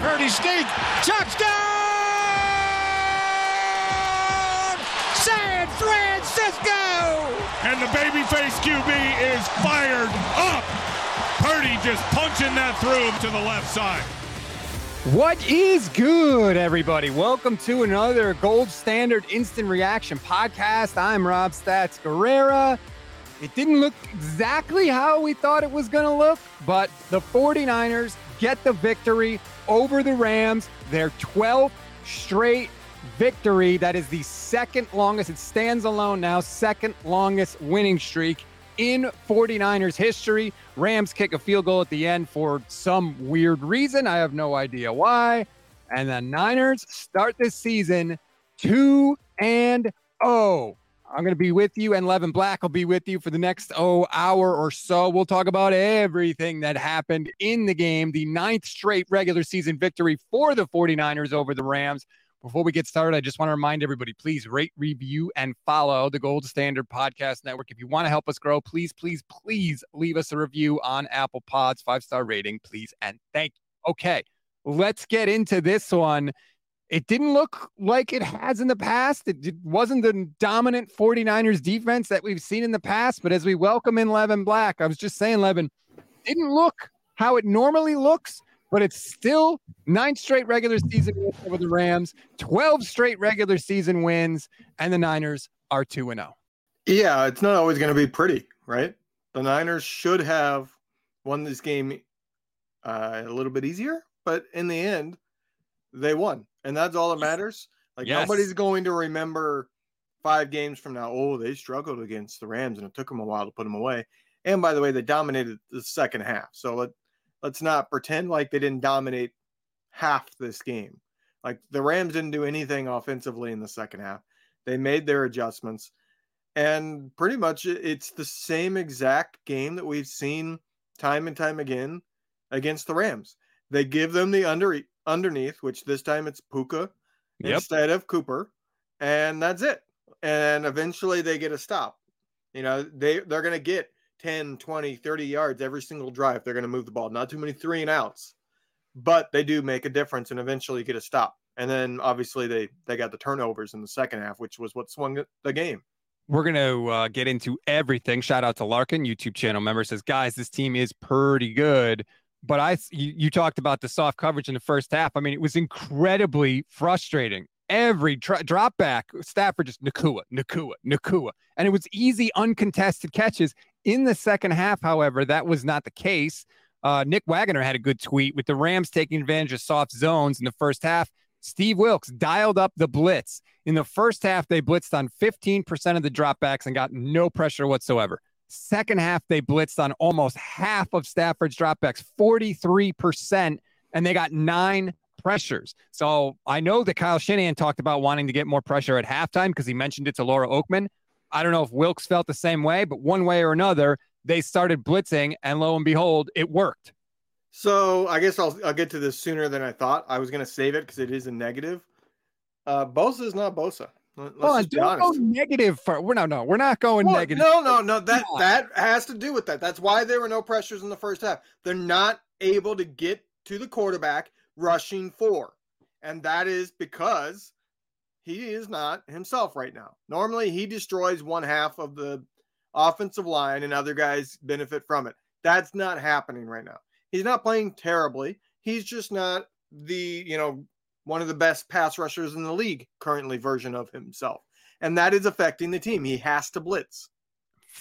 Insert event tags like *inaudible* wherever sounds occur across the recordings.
Purdy sneak, touchdown! San Francisco! And the babyface QB is fired up. Purdy just punching that through to the left side. What is good, everybody? Welcome to another Gold Standard Instant Reaction podcast. I'm Rob Stats Guerrera. It didn't look exactly how we thought it was going to look, but the 49ers get the victory over the Rams, their 12th straight victory. That is the second longest, it stands alone now, second longest winning streak in 49ers history. Rams kick a field goal at the end for some weird reason. I have no idea why. And the Niners start this season 2 and 0. I'm going to be with you, and Levin Black will be with you for the next oh hour or so. We'll talk about everything that happened in the game, the ninth straight regular season victory for the 49ers over the Rams. Before we get started, I just want to remind everybody please rate, review, and follow the Gold Standard Podcast Network. If you want to help us grow, please, please, please leave us a review on Apple Pods, five star rating, please, and thank you. Okay, let's get into this one. It didn't look like it has in the past. It did- wasn't the dominant 49ers defense that we've seen in the past. But as we welcome in Levin Black, I was just saying, Levin, didn't look how it normally looks, but it's still nine straight regular season wins over the Rams, 12 straight regular season wins, and the Niners are 2 0. Yeah, it's not always going to be pretty, right? The Niners should have won this game uh, a little bit easier, but in the end, they won, and that's all that matters. Like Yes. nobody's going to remember five games from now. Oh, they struggled against the Rams, and it took them a while to put them away. And by the way, they dominated the second half. So let let's not pretend like they didn't dominate half this game. Like the Rams didn't do anything offensively in the second half. They made their adjustments, and pretty much it's the same exact game that we've seen time and time again against the Rams. They give them the under underneath, which this time it's Puka Yep. instead of Cooper, and that's it. And eventually they get a stop. You know, they they're going to get 10, 20, 30 yards every single drive. They're going to move the ball. Not too many three and outs. But they do make a difference and eventually get a stop. And then obviously they they got the turnovers in the second half, which was what swung the- game. We're going to uh, get into everything. Shout out to Larkin, YouTube channel member says, guys, this team is pretty good. But I, you, you talked about the soft coverage in the first half. I mean, it was incredibly frustrating. Every tr- drop back, Stafford just Nacua, Nacua, Nacua. And it was easy, uncontested catches. In the second half, however, that was not the case. Uh, Nick Wagoner had a good tweet with the Rams taking advantage of soft zones in the first half. Steve Wilks dialed up the blitz. In the first half, they blitzed on 15% of the dropbacks and got no pressure whatsoever. Second half, they blitzed on almost half of Stafford's dropbacks, 43%, and they got nine pressures. So I know that Kyle Shanahan talked about wanting to get more pressure at halftime because he mentioned it to Laura Okmin. I don't know if Wilks felt the same way, but one way or another, they started blitzing, and lo and behold, it worked. So I guess I'll I'll get to this sooner than I thought. I was going to save it because it is a negative. Uh, Bosa is not Bosa. Let's oh, don't go negative for we're no no we're not going well, negative. No, no, no. That that has to do with that. That's why there were no pressures in the first half. They're not able to get to the quarterback rushing four, and that is because he is not himself right now. Normally, he destroys one half of the offensive line, and other guys benefit from it. That's not happening right now. He's not playing terribly. He's just not the you know one of the best pass rushers in the league currently version of himself. And that is affecting the team. He has to blitz.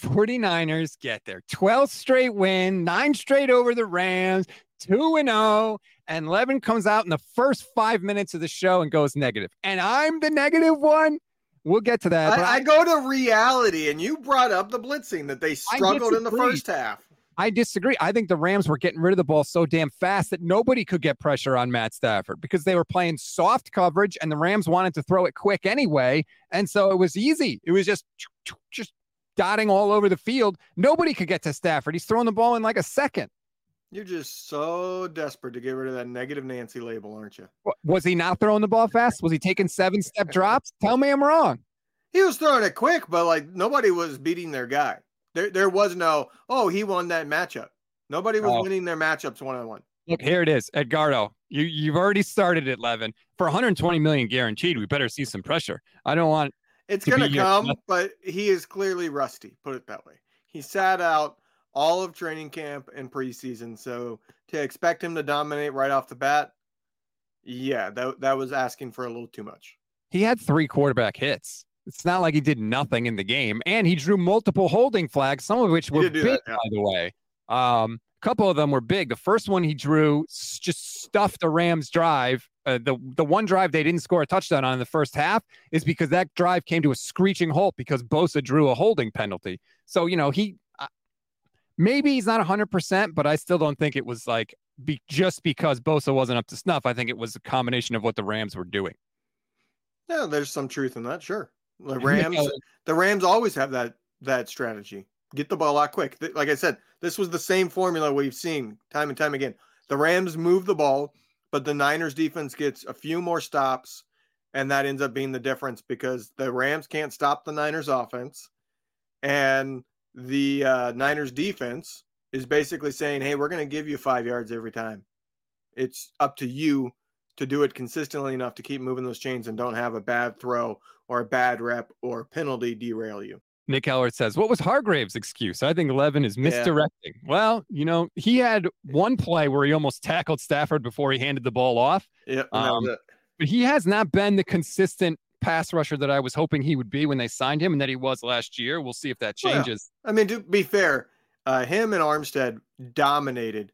49ers get their 12th straight win, nine straight over the Rams, 2 and 0. And Levin comes out in the first five minutes of the show and goes negative. And I'm the negative one. We'll get to that. I, I, I go to reality, and you brought up the blitzing that they struggled in the first half. I disagree. I think the Rams were getting rid of the ball so damn fast that nobody could get pressure on Matt Stafford because they were playing soft coverage and the Rams wanted to throw it quick anyway. And so it was easy. It was just just dotting all over the field. Nobody could get to Stafford. He's throwing the ball in like a second. You're just so desperate to get rid of that negative Nancy label, aren't you? Was he not throwing the ball fast? Was he taking seven step drops? Tell me I'm wrong. He was throwing it quick, but like nobody was beating their guy. There, there was no, oh, he won that matchup. Nobody was oh. winning their matchups one on one. Look, here it is, Edgardo. You you've already started it, Levin. For 120 million guaranteed, we better see some pressure. I don't want. It's to gonna come, but he is clearly rusty. Put it that way. He sat out all of training camp and preseason, so to expect him to dominate right off the bat, yeah, that that was asking for a little too much. He had three quarterback hits. It's not like he did nothing in the game, and he drew multiple holding flags, some of which were big, that, yeah. by the way. Um, a couple of them were big. The first one he drew just stuffed a Rams drive. Uh, the the one drive they didn't score a touchdown on in the first half is because that drive came to a screeching halt because Bosa drew a holding penalty. So you know he uh, maybe he's not hundred percent, but I still don't think it was like be, just because Bosa wasn't up to snuff. I think it was a combination of what the Rams were doing. Yeah, there's some truth in that. Sure. The Rams, the Rams always have that that strategy. Get the ball out quick. Like I said, this was the same formula we've seen time and time again. The Rams move the ball, but the Niners defense gets a few more stops, and that ends up being the difference because the Rams can't stop the Niners offense, and the uh, Niners defense is basically saying, "Hey, we're going to give you five yards every time. It's up to you to do it consistently enough to keep moving those chains and don't have a bad throw or a bad rep or penalty derail you. Nick Howard says, What was Hargrave's excuse? I think Levin is misdirecting. Yeah. Well, you know, he had one play where he almost tackled Stafford before he handed the ball off. Yeah. Um, but he has not been the consistent pass rusher that I was hoping he would be when they signed him and that he was last year. We'll see if that changes. Well, I mean, to be fair, uh, him and Armstead dominated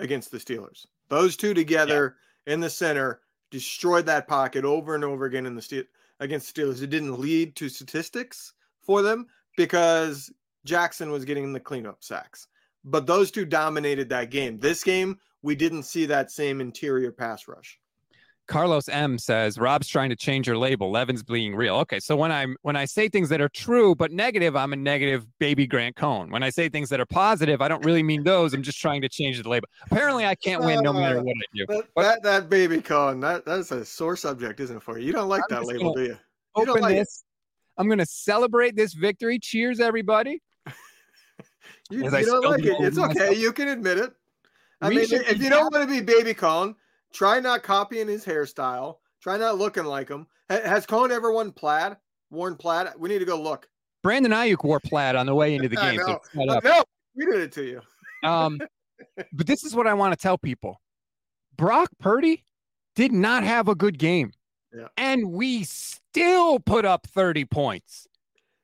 against the Steelers. Those two together yeah. in the center destroyed that pocket over and over again in the Steelers against the Steelers. It didn't lead to statistics for them because Jackson was getting the cleanup sacks. But those two dominated that game. This game, we didn't see that same interior pass rush. Carlos M says Rob's trying to change your label. Levin's being real. Okay, so when I'm when I say things that are true but negative, I'm a negative baby Grant Cohn. When I say things that are positive, I don't really mean those. I'm just trying to change the label. Apparently, I can't win no uh, matter what I do. That, that, that, baby Cohn, that that's a sore subject, isn't it for you? You don't like I'm that label, do you? you open like this. It. I'm gonna celebrate this victory. Cheers, everybody. you, you don't like it. It's okay. Myself. You can admit it. I we mean, if you don't want to be baby Cohn Try not copying his hairstyle. Try not looking like him. Has Cohn ever worn plaid? Worn plaid? We need to go look. Brandon Aiyuk wore plaid on the way into the *laughs* game. So no, we did it to you. *laughs* um, but this is what I want to tell people: Brock Purdy did not have a good game, yeah. and we still put up 30 points.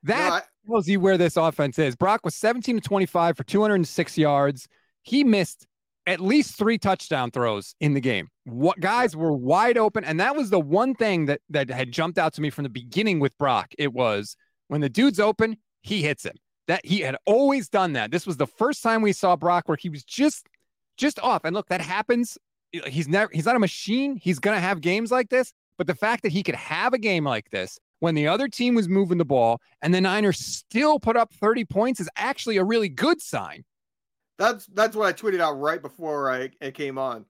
That no, I, tells you where this offense is. Brock was 17 to 25 for 206 yards. He missed at least three touchdown throws in the game. What guys were wide open, and that was the one thing that that had jumped out to me from the beginning with Brock. It was when the dude's open, he hits him. That he had always done that. This was the first time we saw Brock where he was just just off. And look, that happens. He's never he's not a machine. He's gonna have games like this. But the fact that he could have a game like this when the other team was moving the ball and the Niners still put up 30 points is actually a really good sign. That's that's what I tweeted out right before I it came on.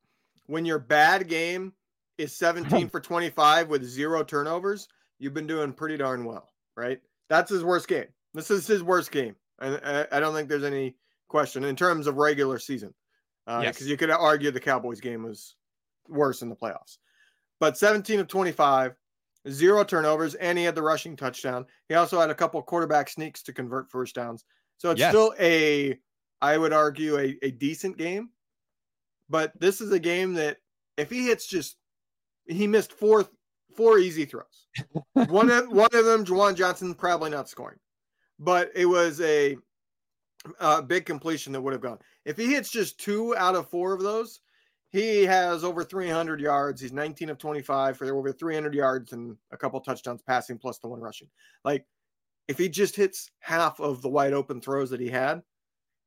When your bad game is 17 *laughs* for 25 with zero turnovers, you've been doing pretty darn well, right? That's his worst game. This is his worst game. I, I don't think there's any question in terms of regular season. Because uh, yes. you could argue the Cowboys game was worse in the playoffs. But 17 of 25, zero turnovers, and he had the rushing touchdown. He also had a couple quarterback sneaks to convert first downs. So it's yes. still a I would argue a, a decent game. But this is a game that if he hits just he missed four four easy throws. *laughs* one of one of them, Juwan Johnson, probably not scoring. But it was a, a big completion that would have gone. If he hits just two out of four of those, he has over 300 yards. He's 19 of 25 for over 300 yards and a couple touchdowns passing plus the one rushing. Like if he just hits half of the wide open throws that he had,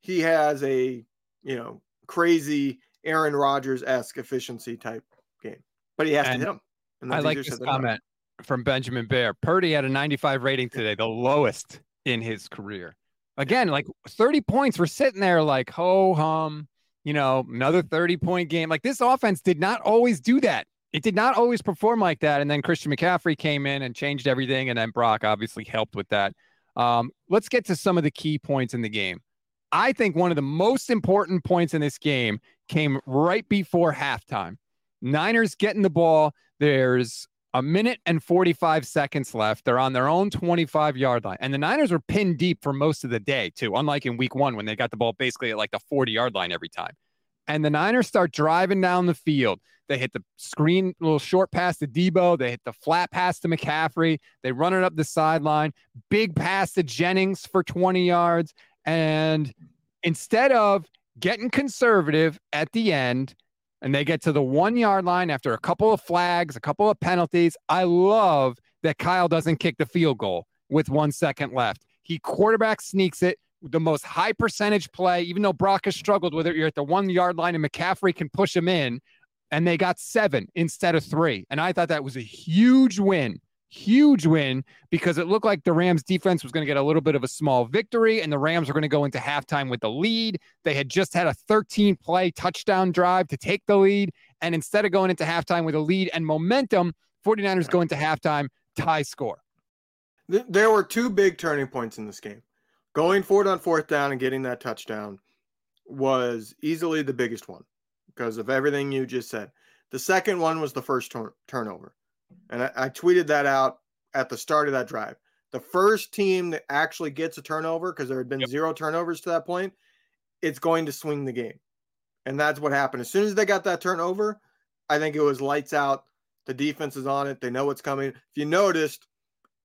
he has a you know crazy Aaron Rodgers esque efficiency type game, but he has and to hit him. I like this comment from Benjamin Bear. Purdy had a 95 rating today, the lowest in his career. Again, like 30 points. We're sitting there like ho hum, you know, another 30 point game. Like this offense did not always do that. It did not always perform like that. And then Christian McCaffrey came in and changed everything. And then Brock obviously helped with that. Um, let's get to some of the key points in the game. I think one of the most important points in this game came right before halftime. Niners getting the ball. There's a minute and 45 seconds left. They're on their own 25 yard line. And the Niners were pinned deep for most of the day, too, unlike in week one when they got the ball basically at like the 40 yard line every time. And the Niners start driving down the field. They hit the screen, little short pass to Debo. They hit the flat pass to McCaffrey. They run it up the sideline. Big pass to Jennings for 20 yards. And instead of getting conservative at the end, and they get to the one yard line after a couple of flags, a couple of penalties, I love that Kyle doesn't kick the field goal with one second left. He quarterback sneaks it the most high percentage play, even though Brock has struggled with it. You're at the one yard line and McCaffrey can push him in, and they got seven instead of three. And I thought that was a huge win huge win because it looked like the Rams defense was going to get a little bit of a small victory and the Rams were going to go into halftime with the lead. They had just had a 13 play touchdown drive to take the lead. And instead of going into halftime with a lead and momentum, 49ers go into halftime, tie score. There were two big turning points in this game. Going forward on fourth down and getting that touchdown was easily the biggest one because of everything you just said. The second one was the first tur- turnover. And I, I tweeted that out at the start of that drive. The first team that actually gets a turnover, because there had been yep. zero turnovers to that point, it's going to swing the game. And that's what happened. As soon as they got that turnover, I think it was lights out. The defense is on it. They know what's coming. If you noticed,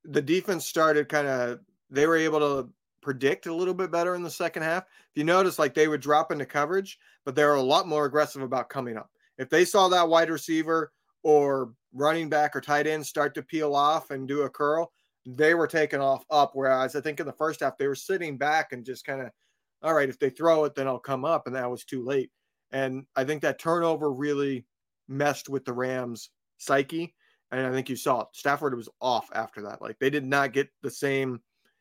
the defense started kind of, they were able to predict a little bit better in the second half. If you notice, like they would drop into coverage, but they were a lot more aggressive about coming up. If they saw that wide receiver or running back or tight end start to peel off and do a curl, they were taken off up. Whereas I think in the first half, they were sitting back and just kind of, all right, if they throw it, then I'll come up. And that was too late. And I think that turnover really messed with the Rams' psyche. And I think you saw it. Stafford was off after that. Like they did not get the same,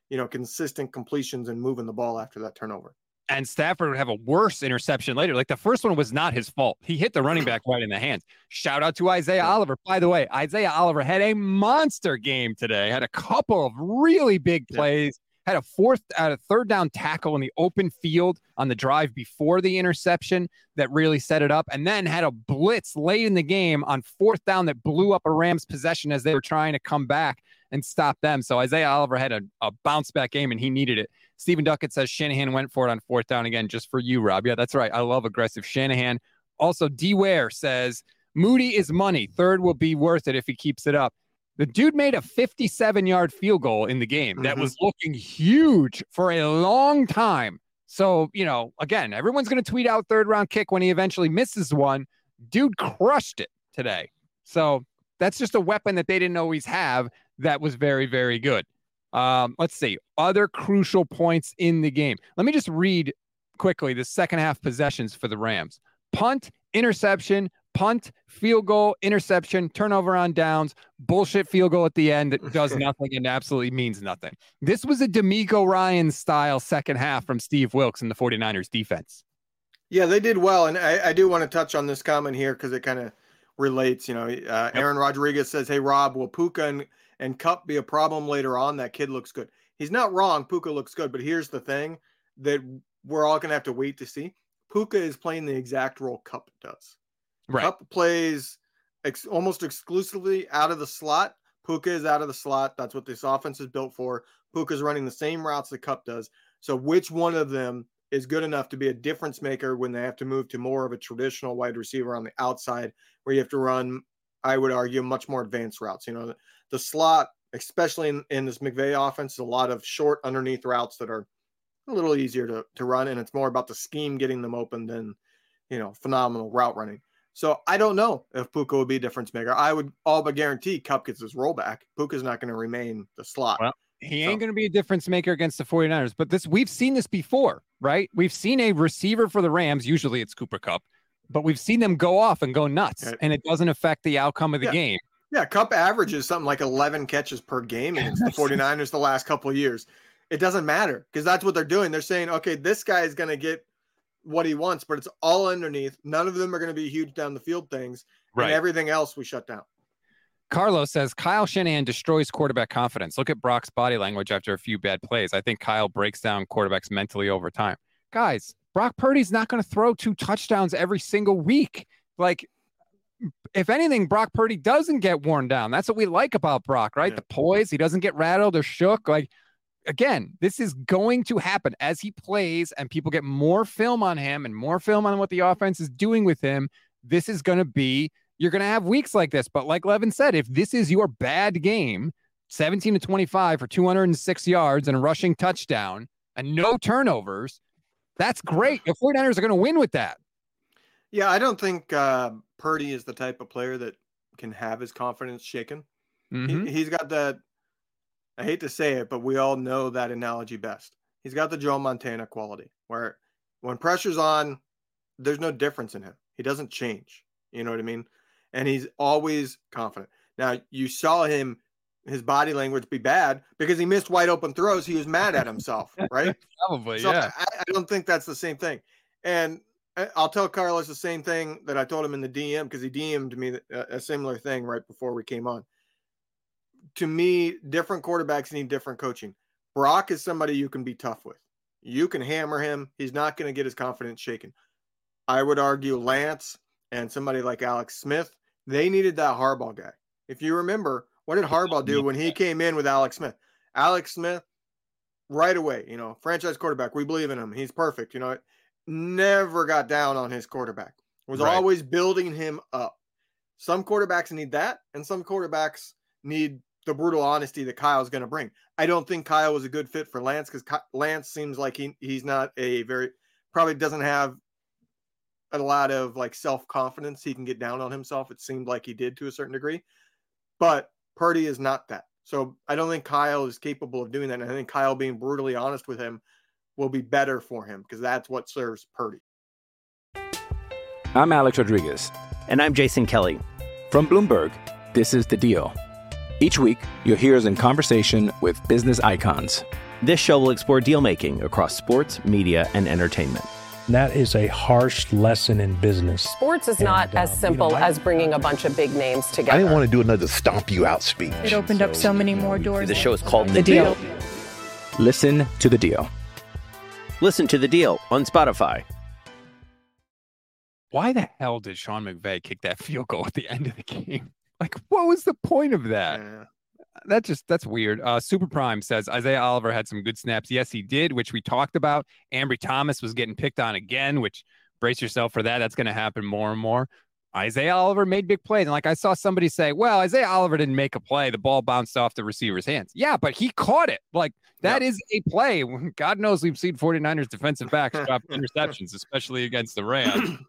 you know, consistent completions and moving the ball after that turnover and Stafford would have a worse interception later. Like the first one was not his fault. He hit the running back right in the hands. Shout out to Isaiah Oliver. By the way, Isaiah Oliver had a monster game today. Had a couple of really big plays. Had a fourth, had a third down tackle in the open field on the drive before the interception that really set it up, and then had a blitz late in the game on fourth down that blew up a Rams possession as they were trying to come back and stop them. So Isaiah Oliver had a, a bounce back game, and he needed it. Stephen Duckett says Shanahan went for it on fourth down again, just for you, Rob. Yeah, that's right. I love aggressive Shanahan. Also, D Ware says Moody is money. Third will be worth it if he keeps it up. The dude made a 57 yard field goal in the game mm-hmm. that was looking huge for a long time. So, you know, again, everyone's going to tweet out third round kick when he eventually misses one. Dude crushed it today. So that's just a weapon that they didn't always have that was very, very good. Um, let's see other crucial points in the game. Let me just read quickly the second half possessions for the Rams punt, interception, punt, field goal, interception, turnover on downs, bullshit field goal at the end that does *laughs* nothing and absolutely means nothing. This was a DeMeco Ryan style second half from Steve Wilks in the 49ers defense. Yeah, they did well. And I, I do want to touch on this comment here because it kind of relates. You know, uh, Aaron Rodriguez says, Hey, Rob, will Puka and, and Kupp be a problem later on? That kid looks good. He's not wrong. Puka looks good. But here's the thing that we're all going to have to wait to see. Puka is playing the exact role Kupp does. Right. Kupp plays ex- almost exclusively out of the slot. Puka is out of the slot. That's what this offense is built for. Puka's running the same routes that Kupp does. So which one of them is good enough to be a difference maker when they have to move to more of a traditional wide receiver on the outside where you have to run, I would argue, much more advanced routes. You know, the, the slot, especially in, in this McVay offense, is a lot of short underneath routes that are a little easier to, to run. And it's more about the scheme getting them open than, you know, phenomenal route running. So I don't know if Puka would be a difference maker. I would all but guarantee Kupp gets his rollback. Puka's not going to remain the slot. Well, he ain't so. going to be a difference maker against the 49ers, but this we've seen this before, right? We've seen a receiver for the Rams, usually it's Cooper Kupp, but we've seen them go off and go nuts, right. and it doesn't affect the outcome of the yeah. game. Yeah, Kupp averages something like 11 catches per game *laughs* against the 49ers the last couple of years. It doesn't matter because that's what they're doing. They're saying, okay, this guy is going to get what he wants, but it's all underneath. None of them are going to be huge down the field things. Right. And everything else we shut down. Carlos says Kyle Shanahan destroys quarterback confidence. Look at Brock's body language after a few bad plays. I think Kyle breaks down quarterbacks mentally over time. Guys, Brock Purdy's not going to throw two touchdowns every single week. Like, if anything, Brock Purdy doesn't get worn down. That's what we like about Brock, right? Yeah. The poise, he doesn't get rattled or shook. Like, again, this is going to happen as he plays and people get more film on him and more film on what the offense is doing with him. This is going to be, you're going to have weeks like this. But like Levin said, if this is your bad game, 17 to 25 for 206 yards and a rushing touchdown and no turnovers, that's great. The 49ers are going to win with that. Yeah, I don't think uh, Purdy is the type of player that can have his confidence shaken. Mm-hmm. He, he's got that I hate to say it, but we all know that analogy best. He's got the Joe Montana quality where when pressure's on, there's no difference in him. He doesn't change. You know what I mean? And he's always confident. Now, you saw him, his body language be bad because he missed wide open throws. He was mad at himself, *laughs* right? Probably, so yeah. I, I don't think that's the same thing. And uh, I'll tell Carlos the same thing that I told him in the DM because he DM'd me uh, a similar thing right before we came on to me, different quarterbacks need different coaching. Brock is somebody you can be tough with. You can hammer him. He's not going to get his confidence shaken. I would argue Lance and somebody like Alex Smith, they needed that Harbaugh guy. If you remember, what did Harbaugh do when he came in with Alex Smith? Alex Smith, right away, you know, franchise quarterback. We believe in him. He's perfect. You know, never got down on his quarterback. Was right. always building him up. Some quarterbacks need that, and some quarterbacks need the brutal honesty that Kyle's going to bring. I don't think Kyle was a good fit for Lance because Lance seems like he he's not a very probably doesn't have a lot of like self confidence. He can get down on himself. It seemed like he did to a certain degree, but Purdy is not that. So I don't think Kyle is capable of doing that. And I think Kyle being brutally honest with him will be better for him because that's what serves Purdy. I'm Alex Rodriguez, and I'm Jason Kelly from Bloomberg. This is the Deal. Each week, you'll hear us in conversation with business icons. This show will explore deal making across sports, media, and entertainment. That is a harsh lesson in business. Sports is and, not uh, as simple you know, as bringing a bunch of big names together. I didn't want to do another stomp you out speech. It opened so, up so many more doors. The show is called The, the deal. deal. Listen to the deal. Listen to the deal on Spotify. Why the hell did Sean McVay kick that field goal at the end of the game? Like, what was the point of that? Yeah. That just that's weird. Uh, Super Prime says Isaiah Oliver had some good snaps. Yes, he did, which we talked about. Ambry Thomas was getting picked on again, which brace yourself for that. That's going to happen more and more. Isaiah Oliver made big plays. And like I saw somebody say, well, Isaiah Oliver didn't make a play. The ball bounced off the receiver's hands. Yeah, but he caught it. Like that is a play. *laughs* God knows we've seen 49ers defensive backs *laughs* drop interceptions, especially against the Rams.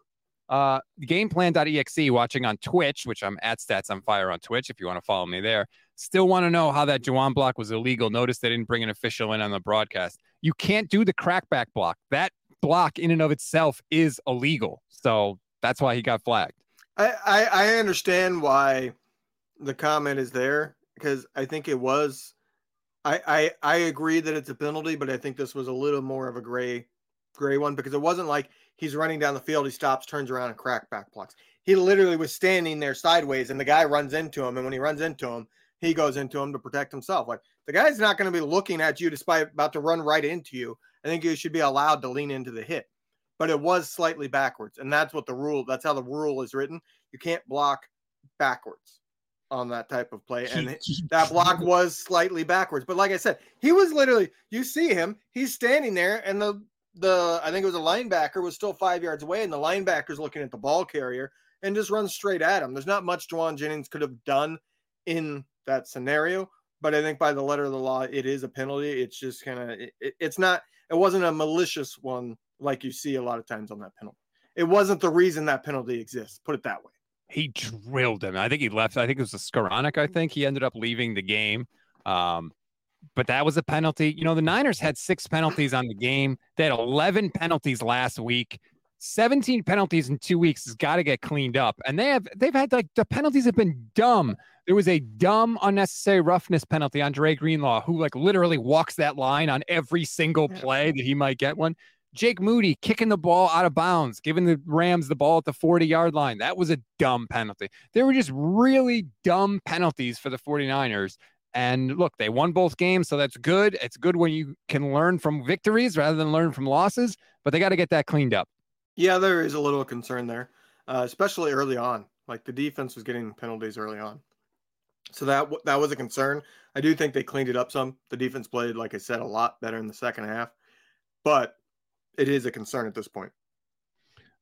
Uh, gameplan.exe watching on Twitch, which I'm at Stats on Fire on Twitch if you want to follow me there. Still want to know how that Jauan block was illegal. Notice they didn't bring an official in on the broadcast. You can't do the crackback block. That block in and of itself is illegal. So that's why he got flagged. I, I, I understand why the comment is there because I think it was I, I I agree that it's a penalty, but I think this was a little more of a gray gray one because it wasn't like he's running down the field, he stops, turns around, and crack back blocks. He literally was standing there sideways, and the guy runs into him. And when he runs into him, he goes into him to protect himself. Like the guy's not going to be looking at you despite about to run right into you. I think you should be allowed to lean into the hit. But it was slightly backwards, and that's what the rule. That's how the rule is written. You can't block backwards on that type of play. And *laughs* that block was slightly backwards. But like I said, he was literally you see him, he's standing there, and the the I think it was a linebacker was still five yards away, and the linebacker's looking at the ball carrier and just runs straight at him. There's not much Jauan Jennings could have done in that scenario, but I think by the letter of the law, it is a penalty. It's just kind of it, it's not it wasn't a malicious one like you see a lot of times on that penalty. It wasn't the reason that penalty exists. Put it that way. He drilled him. I think he left. I think it was a Skowronek. I think he ended up leaving the game. Um, but that was a penalty. You know, the Niners had six penalties on the game. They had 11 penalties last week. 17 penalties in two weeks has got to get cleaned up. And they have they've had like the penalties have been dumb. There was a dumb unnecessary roughness penalty on Dre Greenlaw, who like literally walks that line on every single play that he might get one. Jake Moody kicking the ball out of bounds, giving the Rams the ball at the 40 yard line. That was a dumb penalty. There were just really dumb penalties for the 49ers. And look, they won both games, so that's good. It's good when you can learn from victories rather than learn from losses, but they got to get that cleaned up. Yeah, there is a little concern there, uh, especially early on. Like the defense was getting penalties early on, so that that was a concern. I do think they cleaned it up some. The defense played, like I said, a lot better in the second half, but it is a concern at this point.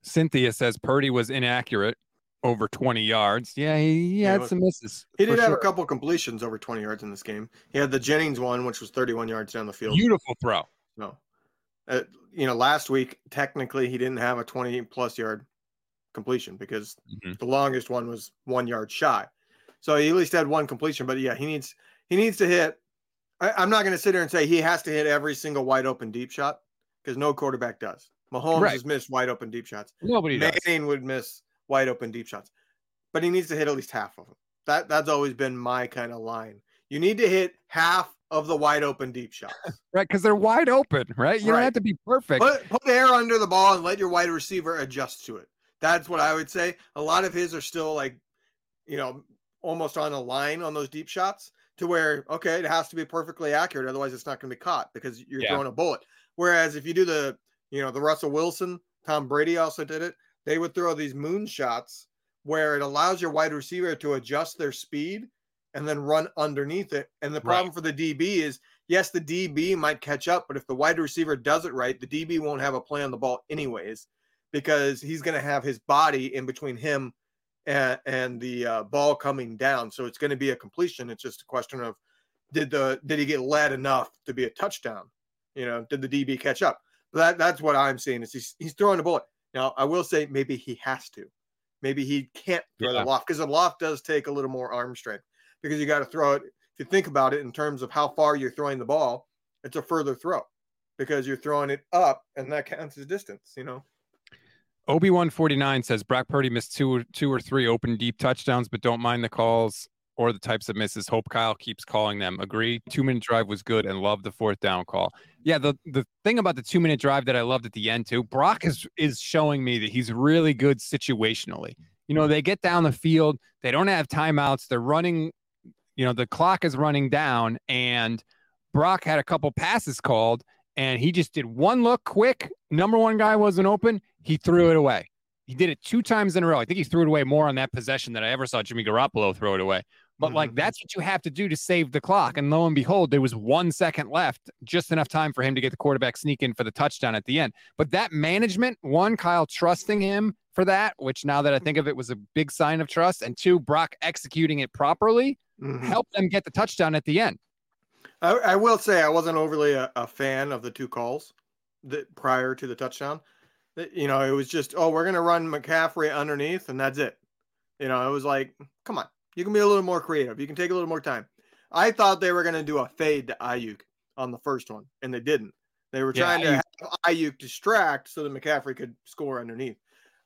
Cynthia says Purdy was inaccurate over 20 yards. Yeah, he, he had some misses. He did have sure. a couple completions over 20 yards in this game. He had the Jennings one, which was 31 yards down the field. Beautiful throw. No. Uh, you know, last week, technically, he didn't have a 20 plus yard completion because mm-hmm. the longest one was one yard shy. So he at least had one completion. But yeah, he needs he needs to hit. I, am not going to sit here and say he has to hit every single wide open deep shot because no quarterback does. Mahomes right. has missed wide open deep shots. Nobody Manning does. would miss wide open deep shots, but he needs to hit at least half of them. That that's always been my kind of line. You need to hit half of the wide open deep shots, *laughs* right? Because they're wide open, right? You right. don't have to be perfect. Put, put air under the ball and let your wide receiver adjust to it. That's what I would say. A lot of his are still like, you know, almost on a line on those deep shots to where okay, it has to be perfectly accurate, otherwise it's not going to be caught because you're yeah. throwing a bullet. Whereas if you do the, you know, the Russell Wilson, Tom Brady also did it they would throw these moon shots where it allows your wide receiver to adjust their speed and then run underneath it. And the problem right. for the DB is yes, the DB might catch up, but if the wide receiver does it right, the DB won't have a play on the ball anyways because he's going to have his body in between him and, and the uh, ball coming down. So it's going to be a completion. It's just a question of did the did he get led enough to be a touchdown? You know, did the DB catch up? That that's what I'm seeing is he's he's throwing a bullet. Now, I will say maybe he has to. Maybe he can't throw yeah. the loft because the loft does take a little more arm strength because you got to throw it. If you think about it in terms of how far you're throwing the ball, it's a further throw because you're throwing it up and that counts as distance, you know. Obi one forty nine says Brock Purdy missed two, two or three open deep touchdowns, but don't mind the calls or the types of misses. Hope Kyle keeps calling them. Agree. Two minute drive was good and love the fourth down call. Yeah, the the thing about the two minute drive that I loved at the end too, Brock is is showing me that he's really good situationally. You know, they get down the field, they don't have timeouts, they're running, you know, the clock is running down, and Brock had a couple passes called, and he just did one look quick. Number one guy wasn't open, he threw it away. He did it two times in a row. I think he threw it away more on that possession than I ever saw Jimmy Garoppolo throw it away But like that's what you have to do to save the clock. And lo and behold, there was one second left, just enough time for him to get the quarterback sneak in for the touchdown at the end. But that management, one, Kyle trusting him for that, which now that I think of it was a big sign of trust, and two, Brock executing it properly, Mhm. helped them get the touchdown at the end. I, I will say I wasn't overly a, a fan of the two calls that prior to the touchdown. You know, it was just, oh, we're gonna run McCaffrey underneath, and that's it. You know, it was like, come on, you can be a little more creative. You can take a little more time. I thought they were gonna do a fade to Aiyuk on the first one, and they didn't. They were Yeah, trying to Aiyuk- have Aiyuk distract so that McCaffrey could score underneath.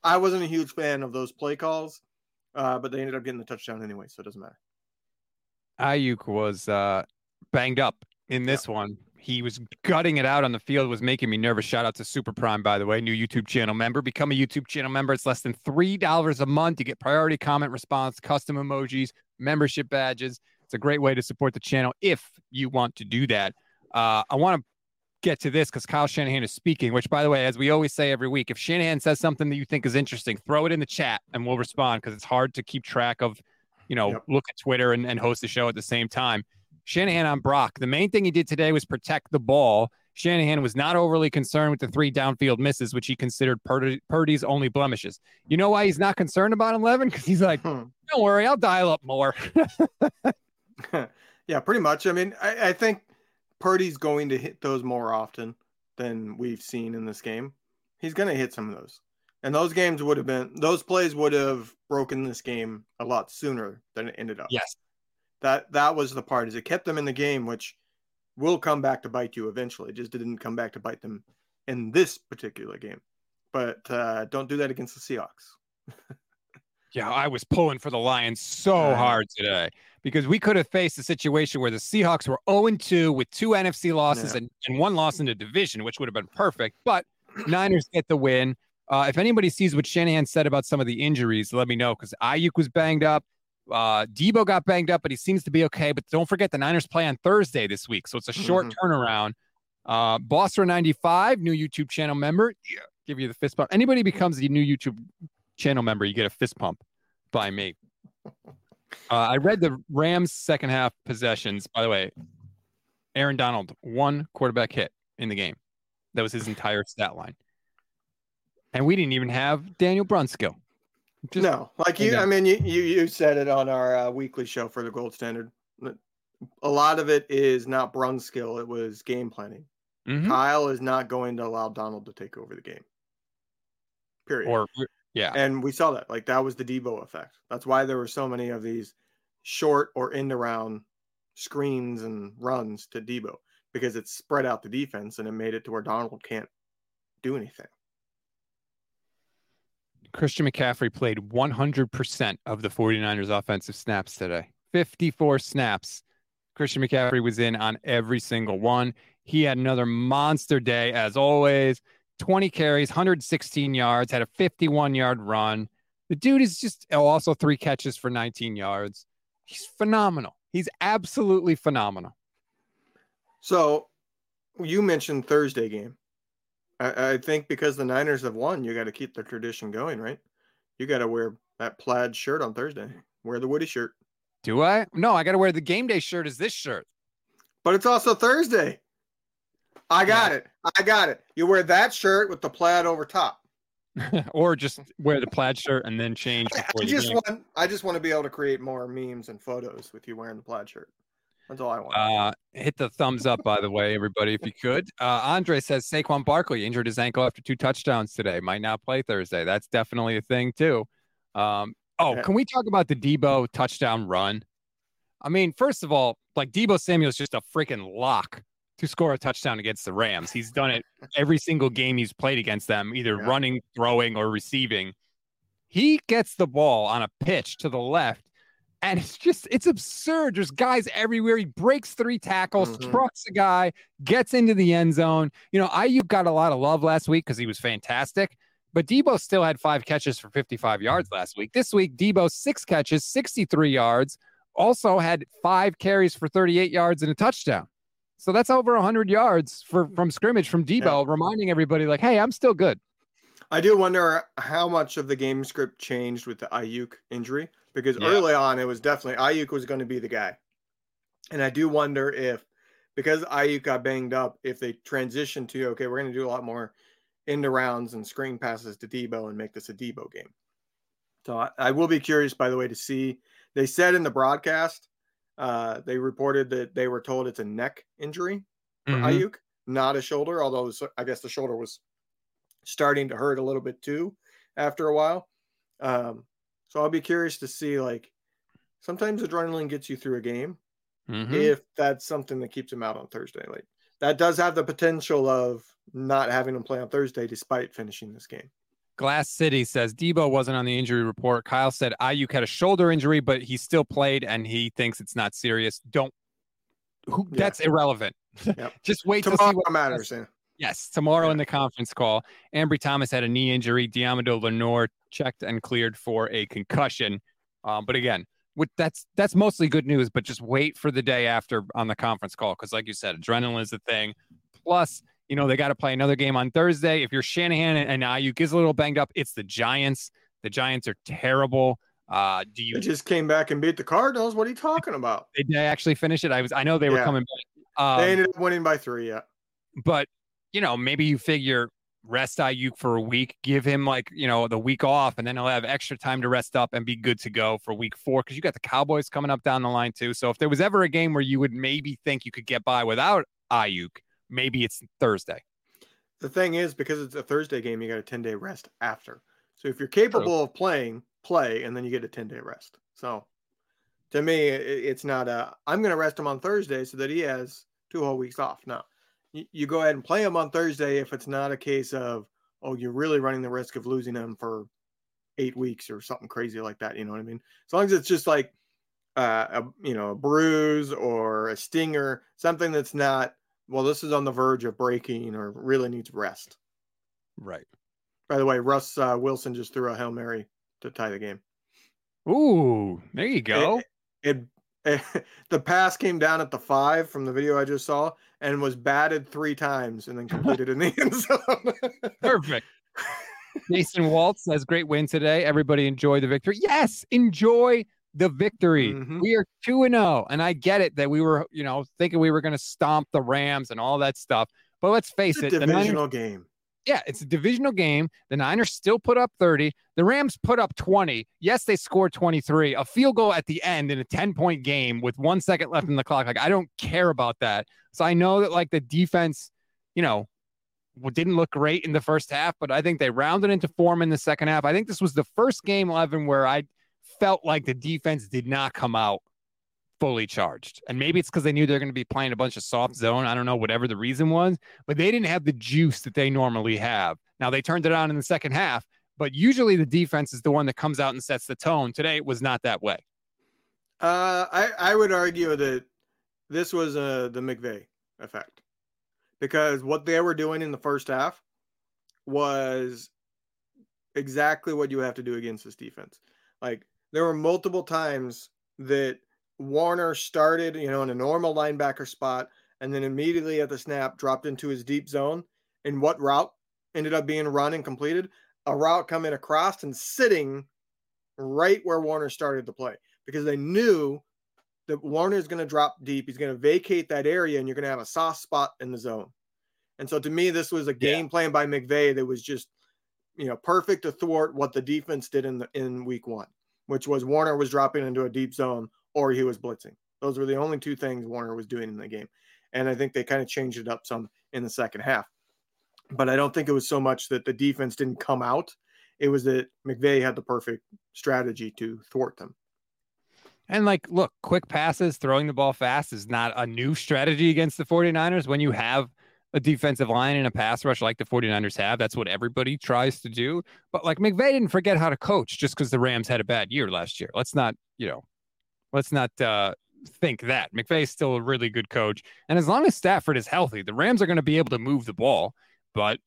I wasn't a huge fan of those play calls, uh, but they ended up getting the touchdown anyway, so it doesn't matter. Aiyuk was uh, banged up in this one. He was gutting it out on the field, was making me nervous. Shout out to Super Prime, by the way, new YouTube channel member. Become a YouTube channel member. It's less than $3 a month. You get priority comment response, custom emojis, membership badges. It's a great way to support the channel if you want to do that. Uh, I want to get to this because Kyle Shanahan is speaking, which, by the way, as we always say every week, if Shanahan says something that you think is interesting, throw it in the chat and we'll respond because it's hard to keep track of, you know, look at Twitter and, and host the show at the same time. Shanahan on Brock. The main thing he did today was protect the ball. Shanahan was not overly concerned with the three downfield misses, which he considered Purdy, Purdy's only blemishes. You know why he's not concerned about 11? Because he's like, Hmm. don't worry, I'll dial up more. *laughs* *laughs* yeah, pretty much. I mean, I, I think Purdy's going to hit those more often than we've seen in this game. He's going to hit some of those. And those games would have been, those plays would have broken this game a lot sooner than it ended up. Yes. That that was the part is it kept them in the game, which will come back to bite you eventually. It just didn't come back to bite them in this particular game. But uh, don't do that against the Seahawks. *laughs* Yeah, I was pulling for the Lions so hard today because we could have faced a situation where the Seahawks were 0 2 with two NFC losses Yeah. and, and one loss in the division, which would have been perfect. But Niners get the win. Uh, if anybody sees what Shanahan said about some of the injuries, let me know because Aiyuk was banged up. Uh, Debo got banged up, but he seems to be okay. But don't forget the Niners play on Thursday this week, so it's a short Mhm. turnaround. Uh, Bosser95, new YouTube channel member. Yeah, give you the fist bump. Anybody becomes a new YouTube channel member, you get a fist pump by me. Uh, I read the Rams' second half possessions. By the way, Aaron Donald, one quarterback hit in the game. That was his entire stat line. And we didn't even have Daniel Brunskill. Just- no, like you. I mean, you, you you said it on our uh, weekly show for the gold standard. A lot of it is not Brunskill; it was game planning. Mhm. Kyle is not going to allow Donald to take over the game. Period. Or yeah, and we saw that. Like that was the Debo effect. That's why there were so many of these short or end around screens and runs to Debo because it spread out the defense and it made it to where Donald can't do anything. Christian McCaffrey played 100% of the 49ers offensive snaps today. 54 snaps. Christian McCaffrey was in on every single one. He had another monster day, as always. 20 carries, 116 yards, had a 51 yard run. The dude is just oh, also three catches for 19 yards. He's phenomenal. He's absolutely phenomenal. So you mentioned Thursday game. I, I think because the Niners have won, you got to keep the tradition going, right? You got to wear that plaid shirt on Thursday. Wear the Woody shirt. Do I? No, I got to wear the game day shirt Is this shirt. But it's also Thursday. I got it. I got it. You wear that shirt with the plaid over top. *laughs* or just wear the plaid shirt and then change I the just game. want I just want to be able to create more memes and photos with you wearing the plaid shirt. That's all I want. Uh, hit the thumbs up, by the way, everybody, if you could. Uh, Andre says Saquon Barkley injured his ankle after two touchdowns today. Might not play Thursday. That's definitely a thing, too. Um, oh, Yeah. can we talk about the Debo touchdown run? I mean, first of all, like Debo Samuel's just a freaking lock to score a touchdown against the Rams. He's done it every single game he's played against them, either Yeah. running, throwing, or receiving. He gets the ball on a pitch to the left, and it's just it's absurd. There's guys everywhere. He breaks three tackles, Mhm. trucks a guy, gets into the end zone. You know, Aiyuk got a lot of love last week because he was fantastic. But Debo still had five catches for 55 yards last week. This week, Debo six catches, 63 yards. Also had five carries for 38 yards and a touchdown. So that's over 100 yards for from scrimmage from Debo, reminding everybody like, "Hey, I'm still good." I do wonder how much of the game script changed with the Aiyuk injury because Yeah. early on it was definitely Aiyuk was going to be the guy, and I do wonder if because Aiyuk got banged up, if they transition to okay, we're going to do a lot more end rounds and screen passes to Debo and make this a Debo game. So I, I will be curious, by the way, to see. They said in the broadcast, uh, they reported that they were told it's a neck injury for Mhm. Aiyuk, not a shoulder. Although I guess the shoulder was starting to hurt a little bit too after a while. Um, so I'll be curious to see. Like sometimes adrenaline gets you through a game Mhm. if that's something that keeps him out on Thursday. Like that does have the potential of not having him play on Thursday despite finishing this game. Glass City says Debo wasn't on the injury report. Kyle said Aiyuk had a shoulder injury, but he still played and he thinks it's not serious. Don't. Who, Yeah. That's irrelevant. Yep. *laughs* Just wait to see Tomorrow what matters. Yeah. Yes, tomorrow in the conference call. Ambry Thomas had a knee injury. Deommodore Lenoir checked and cleared for a concussion. Um, but again, with that's that's mostly good news. But just wait for the day after on the conference call because, like you said, adrenaline is the thing. Plus, you know they got to play another game on Thursday. If you're Shanahan and, and Aiyuk is a little banged up, it's the Giants. The Giants are terrible. Uh, do you? They just came back and beat the Cardinals. What are you talking about? Did they actually finish it? I was. I know they were coming back. Um, they ended up winning by three. Yeah. but you know, maybe you figure rest Aiyuk for a week, give him like you know the week off, and then he'll have extra time to rest up and be good to go for week four because you got the Cowboys coming up down the line too. So if there was ever a game where you would maybe think you could get by without Aiyuk, maybe it's Thursday. The thing is, because it's a Thursday game, you got a 10 day rest after. So if you're capable of playing, play, and then you get a 10 day rest. So to me, it's not a, I'm going to rest him on Thursday so that he has two whole weeks off. No, you, go ahead and play him on Thursday if it's not a case of, oh, you're really running the risk of losing him for eight weeks or something crazy like that. You know what I mean? As long as it's just like, uh, a, you know, a bruise or a stinger, something that's not, well, this is on the verge of breaking or really needs rest. Right. By the way, Russ uh, Wilson just threw a Hail Mary to tie the game. Ooh, there you go. It, it, *laughs* the pass came down at the five from the video I just saw and was batted three times and then completed in the *laughs* end zone. Perfect. *laughs* Jason Waltz says, great win today. Everybody enjoy the victory. Yes, enjoy the victory. Mhm. We are 2 and 0. And I get it that we were, you know, thinking we were going to stomp the Rams and all that stuff. But let's face It's a it, the Niners- divisional game. Yeah, it's a divisional game. The Niners still put up 30. The Rams put up 20. Yes, they scored 23. A field goal at the end in a 10 point game with one second left in the clock. Like, I don't care about that. So I know that, like, the defense, you know, didn't look great in the first half, but I think they rounded into form in the second half. I think this was the first game 11 where I felt like the defense did not come out fully charged. And maybe it's because they knew they're going to be playing a bunch of soft zone. I don't know, whatever the reason was, but they didn't have the juice that they normally have. Now they turned it on in the second half, but usually the defense is the one that comes out and sets the tone. Today it was not that way. Uh, I, I would argue that this was uh, the McVay effect because what they were doing in the first half was exactly what you have to do against this defense. Like there were multiple times that Warner started, you know, in a normal linebacker spot and then immediately at the snap dropped into his deep zone. And what route ended up being run and completed? A route coming across and sitting right where Warner started to play because they knew that Warner is going to drop deep. He's going to vacate that area and you're going to have a soft spot in the zone. And so to me, this was a game plan by McVay that was just, you know, perfect to thwart what the defense did in the in week one, which was Warner was dropping into a deep zone or he was blitzing. Those were the only two things Warner was doing in the game. And I think they kind of changed it up some in the second half. But I don't think it was so much that the defense didn't come out. It was that McVay had the perfect strategy to thwart them. And like, look, quick passes, throwing the ball fast is not a new strategy against the 49ers. When you have a defensive line and a pass rush like the 49ers have, that's what everybody tries to do. But like McVay didn't forget how to coach just because the Rams had a bad year last year. Let's not, you know, let's not uh, think that. McVay is still a really good coach. And as long as Stafford is healthy, the Rams are going to be able to move the ball. But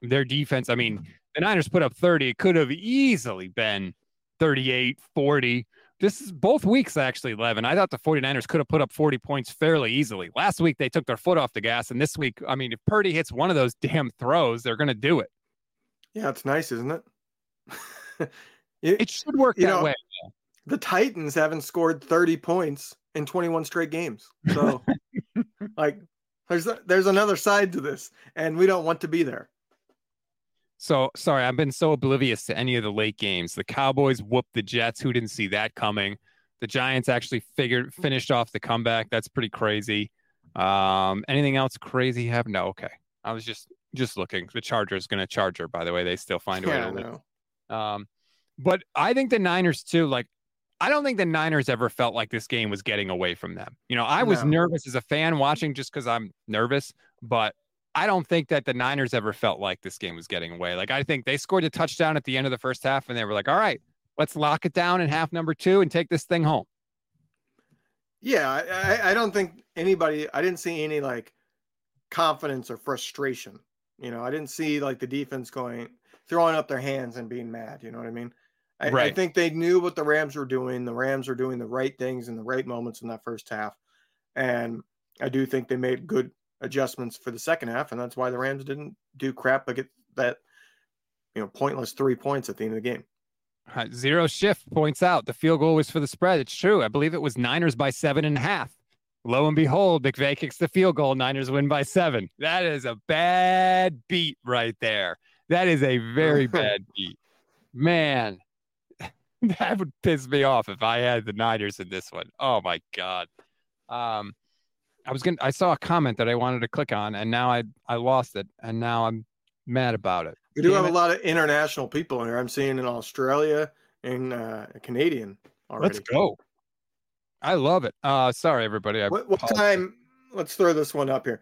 their defense, I mean, the Niners put up 30. It could have easily been 38, 40. This is both weeks, actually, 11. I thought the 49ers could have put up 40 points fairly easily. Last week, they took their foot off the gas. And this week, I mean, if Purdy hits one of those damn throws, they're going to do it. Yeah, it's nice, isn't it? *laughs* it, it, should work that know, way. The Titans haven't scored 30 points in 21 straight games. So, *laughs* like, there's there's another side to this, and we don't want to be there. So sorry, I've been so oblivious to any of the late games. The Cowboys whooped the Jets. Who didn't see that coming? The Giants actually figured finished off the comeback. That's pretty crazy. Um, anything else crazy happened? No, okay. I was just just looking. The Chargers going to charger. By the way, they still find a way yeah, to win. Um, but I think the Niners too. Like, I don't think the Niners ever felt like this game was getting away from them. You know, I was no. nervous as a fan watching just because I'm nervous, but I don't think that the Niners ever felt like this game was getting away. Like, I think they scored a touchdown at the end of the first half, and they were like, "All right, let's lock it down in half number two and take this thing home." Yeah, I, I don't think anybody. I didn't see any like confidence or frustration. You know, I didn't see like the defense going throwing up their hands and being mad. You know what I mean? I, right. I think they knew what the Rams were doing. The Rams were doing the right things in the right moments in that first half, and I do think they made good adjustments for the second half, and that's why the Rams didn't do crap but get that you know pointless three points at the end of the game. Zero shift points out the field goal was for the spread. It's true. I believe it was Niners by seven and a half. Lo and behold, McVay kicks the field goal. Niners win by seven. That is a bad beat right there. That is a very *laughs* bad beat. Man, *laughs* that would piss me off if I had the Niners in this one. Oh my God. Um, I was gonna I saw a comment that I wanted to click on and now I I lost it and now I'm mad about it. We do Damn have it. a lot of international people in here. I'm seeing in Australia and uh, Canadian already. Let's go. I love it. Uh, sorry, everybody. I what, what time? Let's throw this one up here.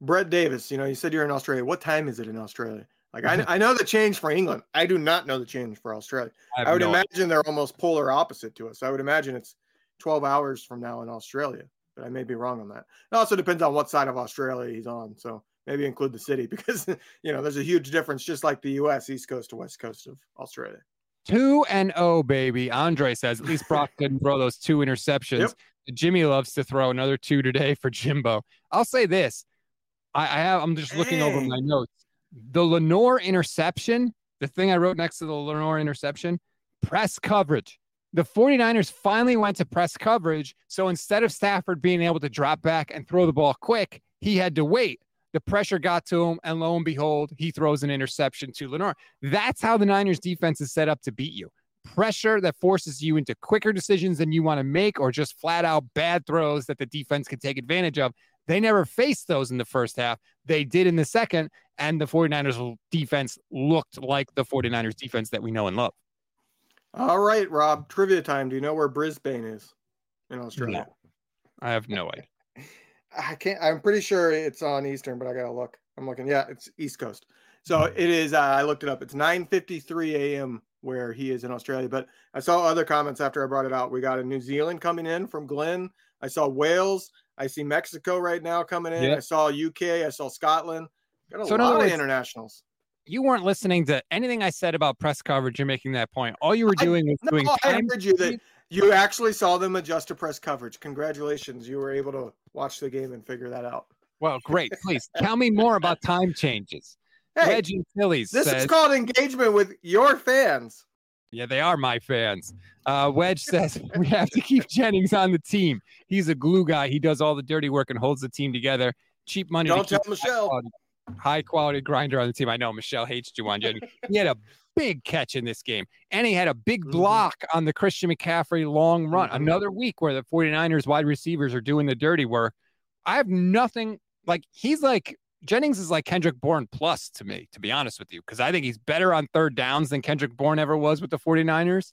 Brett Davis, you know, you said you're in Australia. What time is it in Australia? Like, I, I know the change for England. I do not know the change for Australia. I, I would no imagine idea. they're almost polar opposite to us. I would imagine it's 12 hours from now in Australia, but I may be wrong on that. It also depends on what side of Australia he's on. So maybe include the city *laughs* because you know there's a huge difference, just like the U.S. East Coast to West Coast of Australia. Two and oh, baby. Andre says at least Brock *laughs* didn't throw those two interceptions. Yep. Jimmy loves to throw another two today for Jimbo. I'll say this. I, I have I'm just looking over my notes. The Lenoir interception, the thing I wrote next to the Lenoir interception, press coverage. The 49ers finally went to press coverage. So instead of Stafford being able to drop back and throw the ball quick, he had to wait. The pressure got to him, and lo and behold, he throws an interception to Lenoir. That's how the Niners defense is set up to beat you. Pressure that forces you into quicker decisions than you want to make, or just flat out bad throws that the defense can take advantage of. They never faced those in the first half. They did in the second, and the 49ers defense looked like the 49ers defense that we know and love. All right, Rob, trivia time. Do you know where Brisbane is in Australia? No, I have no idea. *laughs* I can't. I'm pretty sure it's on Eastern, but I gotta look. I'm looking. Yeah, it's East Coast. So it is. Uh, I looked it up. It's 9:53 a.m. where he is in Australia. But I saw other comments after I brought it out. We got a New Zealand coming in from Glenn. I saw Wales. I see Mexico right now coming in. Yep. I saw UK. I saw Scotland. Got a so lot of words, internationals. You weren't listening to anything I said about press coverage. You're making that point. All you were doing I, was no, doing. I heard you that you actually saw them adjust to press coverage. Congratulations. You were able to watch the game and figure that out. Well, great. Please *laughs* tell me more about time changes. Hey, Reggie Phillies. This says, is called engagement with your fans. Yeah, they are my fans. Uh, Wedge says we have to keep Jennings on the team. He's a glue guy. He does all the dirty work and holds the team together. Cheap money. Don't tell Michelle. High quality, high quality, grinder on the team. I know Michelle hates Jauan Jennings. He had a big catch in this game. And he had a big mm-hmm. block on the Christian McCaffrey long run. Mm-hmm. Another week where the 49ers wide receivers are doing the dirty work. I have nothing like he's like Jennings is like Kendrick Bourne plus to me, to be honest with you, because I think he's better on third downs than Kendrick Bourne ever was with the 49ers.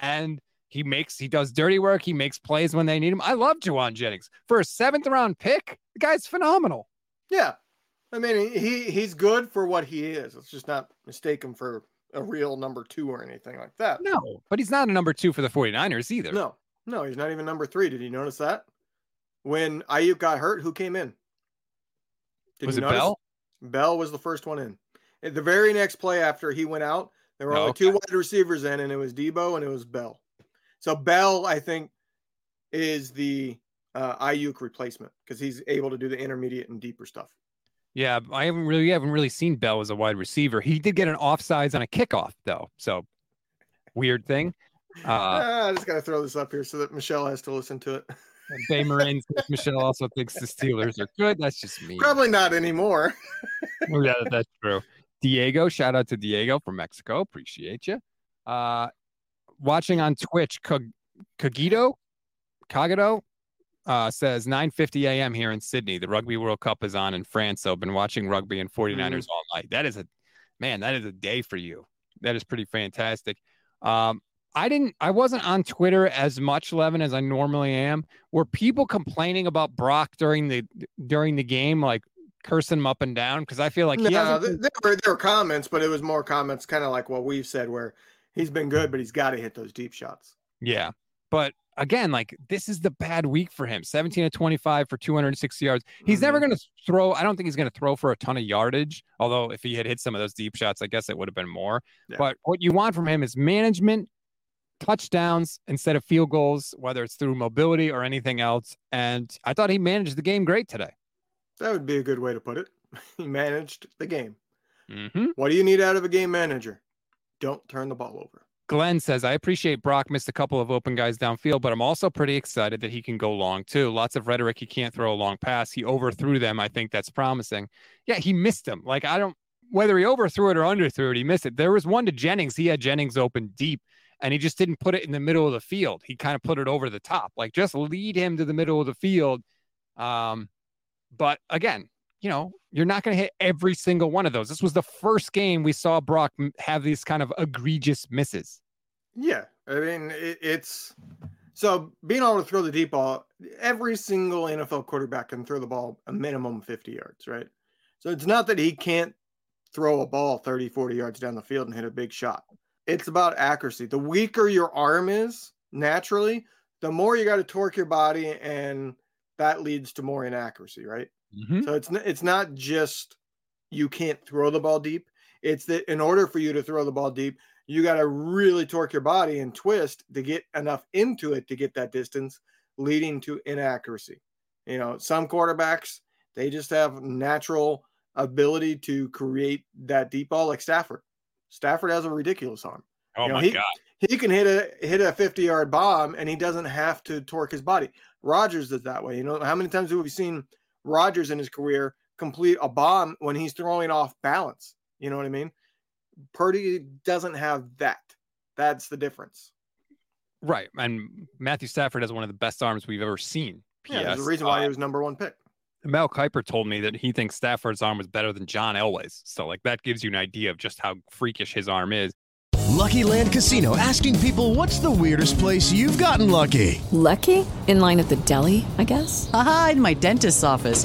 And he makes he does dirty work. He makes plays when they need him. I love Jauan Jennings. For a seventh round pick, the guy's phenomenal. Yeah. I mean, he he's good for what he is. Let's just not mistake him for a real number two or anything like that. No, but he's not a number two for the 49ers either. No, no, he's not even number three. Did you notice that? When Aiyuk got hurt, who came in? Did was it notice? Bell? Bell was the first one in. At the very next play after he went out, there were only okay. two wide receivers in, and it was Debo and it was Bell. So Bell, I think, is the uh, replacement because he's able to do the intermediate and deeper stuff. Yeah, I haven't really haven't really seen Bell as a wide receiver. He did get an offsides on a kickoff though, so weird thing. Uh, *laughs* ah, I just gotta throw this up here so that Michelle has to listen to it. *laughs* Bay Marine *laughs* Michelle also thinks the Steelers are good. That's just me. Probably not anymore. *laughs* yeah, that's true. Diego, shout out to Diego from Mexico. Appreciate you. Uh, watching on Twitch, Cogito, Cogito uh, says 9:50 a.m. here in Sydney. The Rugby World Cup is on in France, so I've been watching rugby and 49ers mm. all night. That is a man. That is a day for you. That is pretty fantastic. Um, I didn't. I wasn't on Twitter as much, Levin, as I normally am. Were people complaining about Brock during the during the game, like cursing him up and down? Because I feel like no, there, were, there were comments, but it was more comments, kind of like what we've said, where he's been good, but he's got to hit those deep shots. Yeah, but again, like this is the bad week for him. 17 to 25 for 260 yards. He's mm-hmm. never going to throw. I don't think he's going to throw for a ton of yardage. Although if he had hit some of those deep shots, I guess it would have been more. Yeah. But what you want from him is management, touchdowns instead of field goals, whether it's through mobility or anything else. And I thought he managed the game great today. That would be a good way to put it. *laughs* he managed the game. Mm-hmm. What do you need out of a game manager? Don't turn the ball over. Glenn says, I appreciate Brock missed a couple of open guys downfield, but I'm also pretty excited that he can go long too. Lots of rhetoric. He can't throw a long pass. He overthrew them. I think that's promising. Yeah, he missed them. Like, I don't, whether he overthrew it or underthrew it, he missed it. There was one to Jennings. He had Jennings open deep and he just didn't put it in the middle of the field. He kind of put it over the top. Like, just lead him to the middle of the field. Um, but again, you know, you're not going to hit every single one of those. This was the first game we saw Brock have these kind of egregious misses. Yeah. I mean, it, it's so being able to throw the deep ball, every single NFL quarterback can throw the ball a minimum 50 yards, right? So it's not that he can't throw a ball 30, 40 yards down the field and hit a big shot. It's about accuracy. The weaker your arm is naturally, the more you got to torque your body, and that leads to more inaccuracy, right? Mm-hmm. So it's it's not just you can't throw the ball deep. It's that in order for you to throw the ball deep, you got to really torque your body and twist to get enough into it to get that distance, leading to inaccuracy. You know, some quarterbacks they just have natural ability to create that deep ball, like Stafford. Stafford has a ridiculous arm. Oh you know, my he, god! He can hit a hit a fifty yard bomb, and he doesn't have to torque his body. Rodgers is that way. You know, how many times have we seen Rodgers in his career complete a bomb when he's throwing off balance. You know what I mean? Purdy doesn't have that. That's the difference. Right. And Matthew Stafford has one of the best arms we've ever seen. Yeah, there's a reason why uh, he was number one pick. Mel Kiper told me that he thinks Stafford's arm was better than John Elway's. So, like, that gives you an idea of just how freakish his arm is. Lucky Land Casino asking people what's the weirdest place you've gotten lucky? Lucky? In line at the deli, I guess? Aha, in my dentist's office.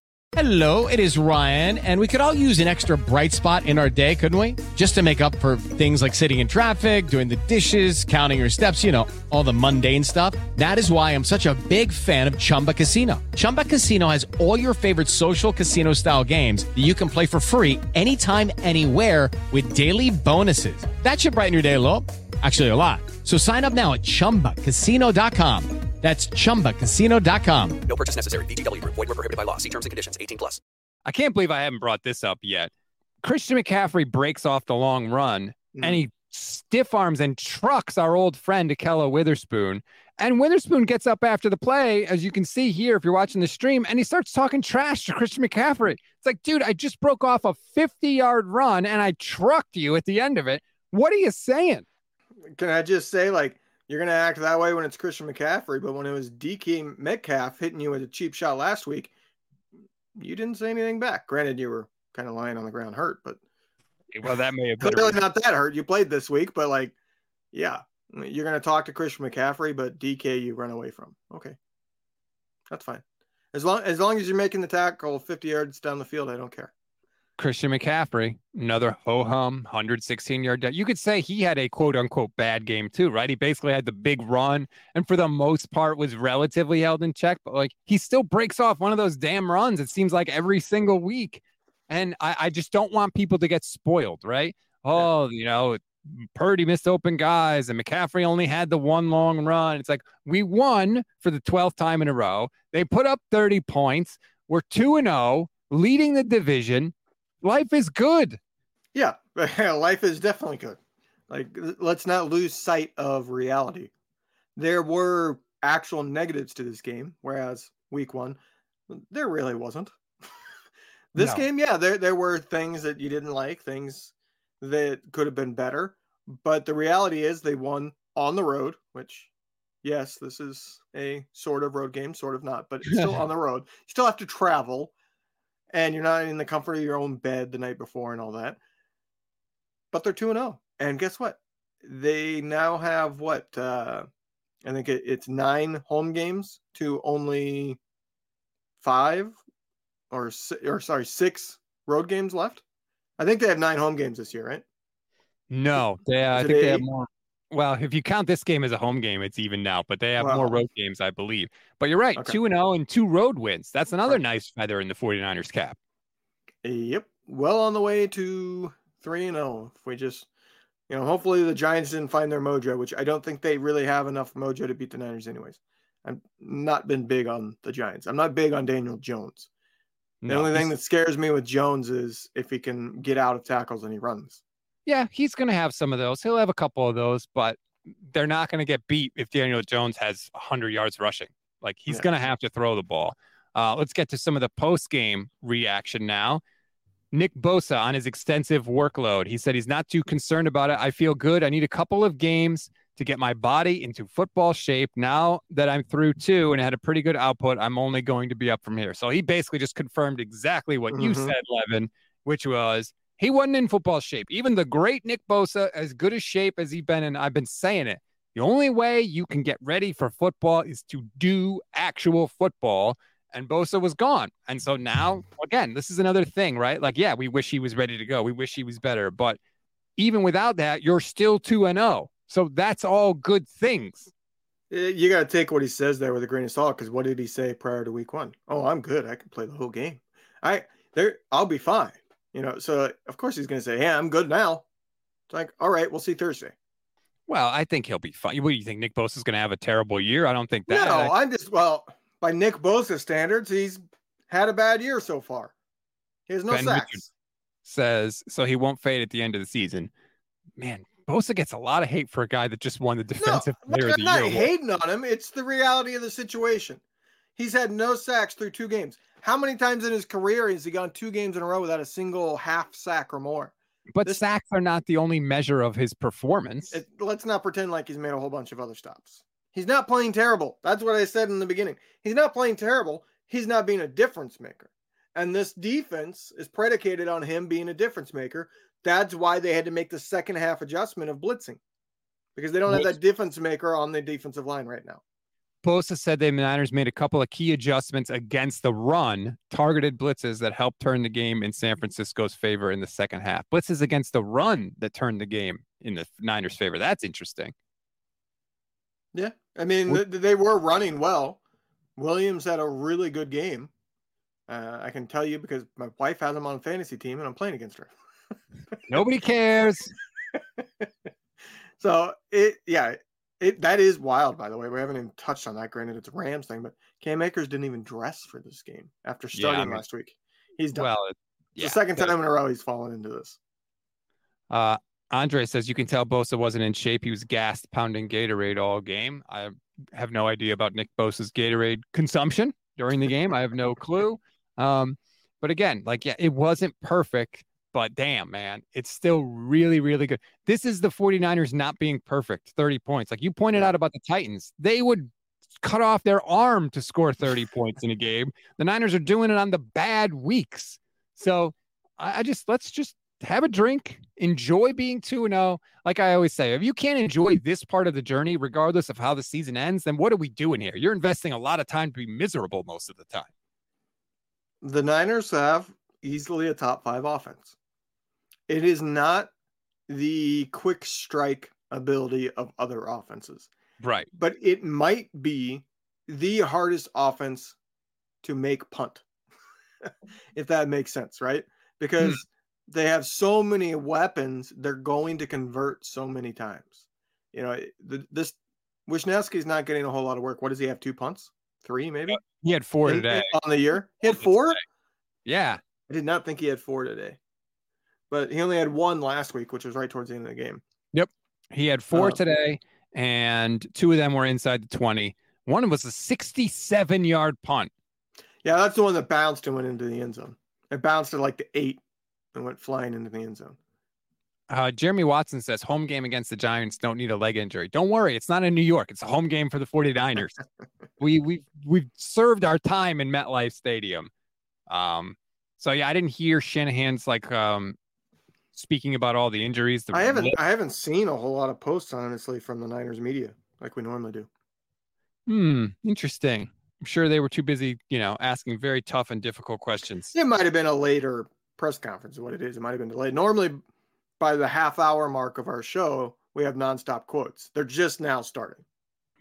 Hello, it is Ryan, and we could all use an extra bright spot in our day, couldn't we? Just to make up for things like sitting in traffic, doing the dishes, counting your steps, you know, all the mundane stuff. That is why I'm such a big fan of Chumba Casino. Chumba Casino has all your favorite social casino style games that you can play for free anytime, anywhere with daily bonuses. That should brighten your day a little. Actually, a lot. So sign up now at chumbacasino.com. That's ChumbaCasino.com. No purchase necessary. VGW. Void were prohibited by law. See terms and conditions. 18 plus. I can't believe I haven't brought this up yet. Christian McCaffrey breaks off the long run mm. and he stiff arms and trucks our old friend Ahkello Witherspoon. And Witherspoon gets up after the play, as you can see here if you're watching the stream, and he starts talking trash to Christian McCaffrey. It's like, dude, I just broke off a 50 yard run and I trucked you at the end of it. What are you saying? Can I just say, like, you're going to act that way when it's Christian McCaffrey, but when it was DK Metcalf hitting you with a cheap shot last week, you didn't say anything back. Granted, you were kind of lying on the ground hurt, but well, that may have been clearly not that hurt. You played this week, but like, yeah, you're going to talk to Christian McCaffrey, but DK you run away from. Okay, that's fine. As long as long as you're making the tackle 50 yards down the field, I don't care. Christian McCaffrey, another ho hum 116 yard. You could say he had a quote unquote bad game too, right? He basically had the big run and for the most part was relatively held in check, but like he still breaks off one of those damn runs. It seems like every single week. And I, I just don't want people to get spoiled, right? Oh, you know, Purdy missed open guys and McCaffrey only had the one long run. It's like we won for the 12th time in a row. They put up 30 points. We're 2 and 0, leading the division. Life is good. Yeah, *laughs* life is definitely good. Like let's not lose sight of reality. There were actual negatives to this game whereas week 1 there really wasn't. *laughs* this no. game, yeah, there there were things that you didn't like, things that could have been better. But the reality is they won on the road, which, yes, this is a sort of road game, sort of not, but it's still *laughs* on the road. You still have to travel, and you're not in the comfort of your own bed the night before and all that. But they're 2 0. And guess what? They now have what? Uh, I think it, it's nine home games to only five or or sorry six road games left. I think they have nine home games this year, right? No, they. I think eight? they have more. Well, if you count this game as a home game, it's even now, but they have wow. more road games, I believe. But you're right, 2 and 0 and two road wins. That's another right. nice feather in the 49ers cap. Yep. Well on the way to 3 and 0. If we just, you know, hopefully the Giants didn't find their mojo, which I don't think they really have enough mojo to beat the Niners anyways. I've not been big on the Giants. I'm not big on Daniel Jones. The no, only thing that scares me with Jones is if he can get out of tackles and he runs. Yeah, he's going to have some of those. He'll have a couple of those, but they're not going to get beat if Daniel Jones has 100 yards rushing. Like he's yeah. going to have to throw the ball. Uh, let's get to some of the post game reaction now. Nick Bosa on his extensive workload. He said he's not too concerned about it. I feel good. I need a couple of games to get my body into football shape. Now that I'm through two and had a pretty good output, I'm only going to be up from here. So he basically just confirmed exactly what mm-hmm. you said, Levin, which was he wasn't in football shape. Even the great Nick Bosa, as good a shape as he's been in, I've been saying it. The only way you can get ready for football is to do actual football. And Bosa was gone. And so now, again, this is another thing, right? Like, yeah, we wish he was ready to go. We wish he was better. But even without that, you're still 2 and 0. So that's all good things. You got to take what he says there with a grain of salt because what did he say prior to week one? Oh, I'm good. I can play the whole game. I there, I'll be fine. You know, so of course he's going to say, "Yeah, I'm good now." It's like, all right, we'll see Thursday. Well, I think he'll be fine. What do you think? Nick Bosa is going to have a terrible year? I don't think that. No, I, am just well by Nick Bosa standards, he's had a bad year so far. He has no ben sacks. Richard says so he won't fade at the end of the season. Man, Bosa gets a lot of hate for a guy that just won the defensive no, player of the I'm year. not hating on him. It's the reality of the situation. He's had no sacks through two games. How many times in his career has he gone two games in a row without a single half sack or more? But this, sacks are not the only measure of his performance. It, let's not pretend like he's made a whole bunch of other stops. He's not playing terrible. That's what I said in the beginning. He's not playing terrible. He's not being a difference maker. And this defense is predicated on him being a difference maker that's why they had to make the second half adjustment of blitzing because they don't have that difference maker on the defensive line right now. Bosa said the Niners made a couple of key adjustments against the run, targeted blitzes that helped turn the game in San Francisco's favor in the second half. Blitzes against the run that turned the game in the Niners' favor. That's interesting. Yeah. I mean, they were running well. Williams had a really good game. Uh, I can tell you because my wife has him on a fantasy team and I'm playing against her. *laughs* Nobody cares. *laughs* so it, yeah, it that is wild. By the way, we haven't even touched on that. Granted, it's a Rams thing, but Cam Akers didn't even dress for this game after starting yeah, I mean, last week. He's done. Well, yeah, the second time in a row he's fallen into this. Uh, Andre says you can tell Bosa wasn't in shape. He was gassed, pounding Gatorade all game. I have no idea about Nick Bosa's Gatorade consumption during the game. I have no clue. Um, but again, like yeah, it wasn't perfect but damn, man, it's still really, really good. This is the 49ers not being perfect 30 points. Like you pointed out about the Titans, they would cut off their arm to score 30 points in a game. The Niners are doing it on the bad weeks. So I, just, let's just have a drink, enjoy being 2 0. Like I always say, if you can't enjoy this part of the journey, regardless of how the season ends, then what are we doing here? You're investing a lot of time to be miserable most of the time. The Niners have easily a top five offense. It is not the quick strike ability of other offenses. Right. But it might be the hardest offense to make punt, *laughs* if that makes sense, right? Because hmm. they have so many weapons, they're going to convert so many times. You know, the, this Wishnowsky's not getting a whole lot of work. What does he have? Two punts? Three, maybe? He had four today. On the year? He had four? Yeah. I did not think he had four today. But he only had one last week, which was right towards the end of the game. Yep. He had four um, today, and two of them were inside the 20. One was a 67 yard punt. Yeah, that's the one that bounced and went into the end zone. It bounced at like the eight and went flying into the end zone. Uh, Jeremy Watson says home game against the Giants don't need a leg injury. Don't worry, it's not in New York. It's a home game for the 49ers. *laughs* we we we've served our time in MetLife Stadium. Um, so yeah, I didn't hear Shanahan's like um speaking about all the injuries. The I haven't I haven't seen a whole lot of posts honestly from the Niners media like we normally do. Hmm, interesting. I'm sure they were too busy, you know, asking very tough and difficult questions. It might have been a later press conference, what it is. It might have been delayed. Normally, by the half hour mark of our show, we have nonstop quotes. They're just now starting.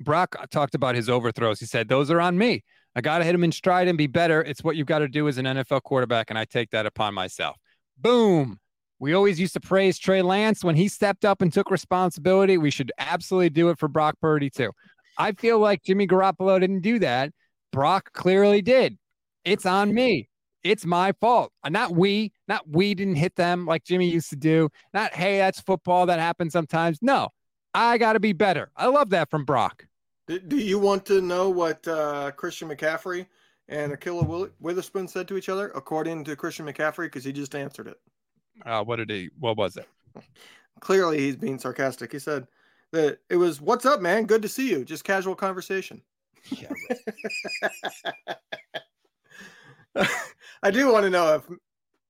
Brock talked about his overthrows. He said, Those are on me. I got to hit him in stride and be better. It's what you've got to do as an NFL quarterback, and I take that upon myself. Boom. We always used to praise Trey Lance when he stepped up and took responsibility. We should absolutely do it for Brock Purdy, too. I feel like Jimmy Garoppolo didn't do that. Brock clearly did. It's on me. It's my fault. Uh, not we, not we didn't hit them like Jimmy used to do. Not, hey, that's football. That happens sometimes. No, I got to be better. I love that from Brock. Do you want to know what uh, Christian McCaffrey and Ahkello Witherspoon said to each other, according to Christian McCaffrey? Because he just answered it. Uh, what did he? What was it? Clearly, he's being sarcastic. He said that it was, "What's up, man? Good to see you." Just casual conversation. Yeah. *laughs* I do want to know if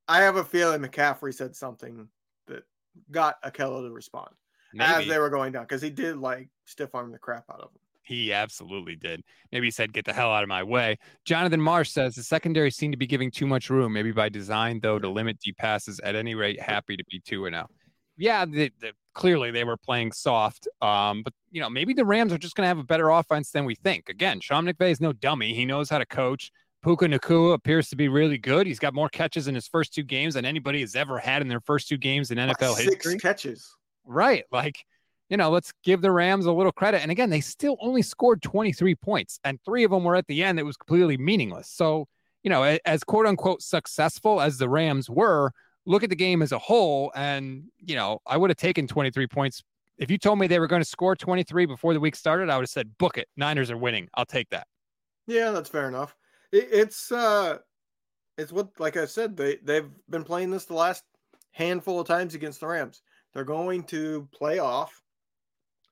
I have a feeling McCaffrey said something that got Ahkello to respond Maybe. as they were going down because he did like stiff arm the crap out of him. He absolutely did. Maybe he said, "Get the hell out of my way." Jonathan Marsh says the secondary seemed to be giving too much room, maybe by design, though, to limit deep passes. At any rate, happy to be two and out. Yeah, the, the, clearly they were playing soft. Um, but you know, maybe the Rams are just going to have a better offense than we think. Again, Sean McVay is no dummy. He knows how to coach. Puka Nacua appears to be really good. He's got more catches in his first two games than anybody has ever had in their first two games in NFL Six history. Six catches. Right. Like, you know, let's give the Rams a little credit. And again, they still only scored 23 points, and three of them were at the end that was completely meaningless. So, you know, as quote unquote successful as the Rams were, look at the game as a whole. And, you know, I would have taken 23 points. If you told me they were going to score 23 before the week started, I would have said, book it. Niners are winning. I'll take that. Yeah, that's fair enough it's uh it's what like I said, they they've been playing this the last handful of times against the Rams. They're going to play off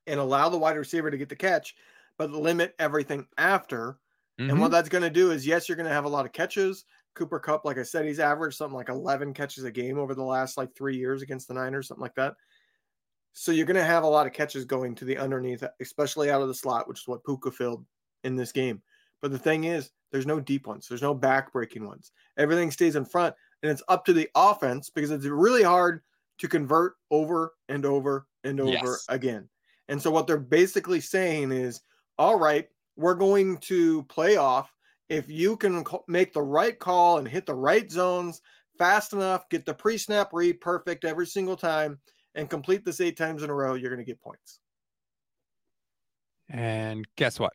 and allow the wide receiver to get the catch, but limit everything after. Mm-hmm. And what mm-hmm. that's going to do is, yes, you're going to have a lot of catches. Cooper Kupp, like I said, he's averaged something like 11 catches a game over the last like three years against the Niners, something like that. So you're going to have a lot of catches going to the underneath, especially out of the slot, which is what Puka filled in this game. But the thing is, there's no deep ones. There's no back-breaking ones. Everything stays in front, and it's up to the offense because it's really hard to convert over and over and over yes. again. And so what they're basically saying is, all right, we're going to play off. If you can make the right call and hit the right zones fast enough, get the pre-snap read perfect every single time, and complete this eight times in a row, you're going to get points. And guess what?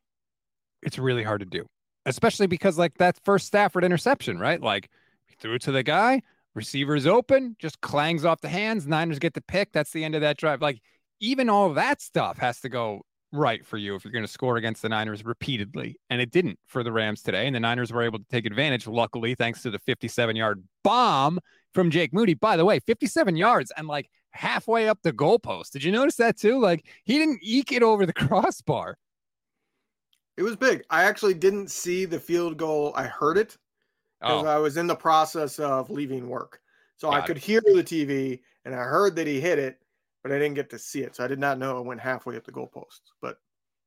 It's really hard to do especially because like that first Stafford interception, right? Like he threw it to the guy, receivers open, just clangs off the hands. Niners get the pick. That's the end of that drive. Like even all that stuff has to go right for you if you're going to score against the Niners repeatedly. And it didn't for the Rams today. And the Niners were able to take advantage, luckily, thanks to the 57 yard bomb from Jake Moody. By the way, 57 yards and like halfway up the goalpost. Did you notice that too? Like he didn't eke it over the *laughs* crossbar. It was big. I actually didn't see the field goal. I heard it because oh. I was in the process of leaving work. So Got I could it. hear the TV and I heard that he hit it, but I didn't get to see it. So I did not know it went halfway up the goalpost. But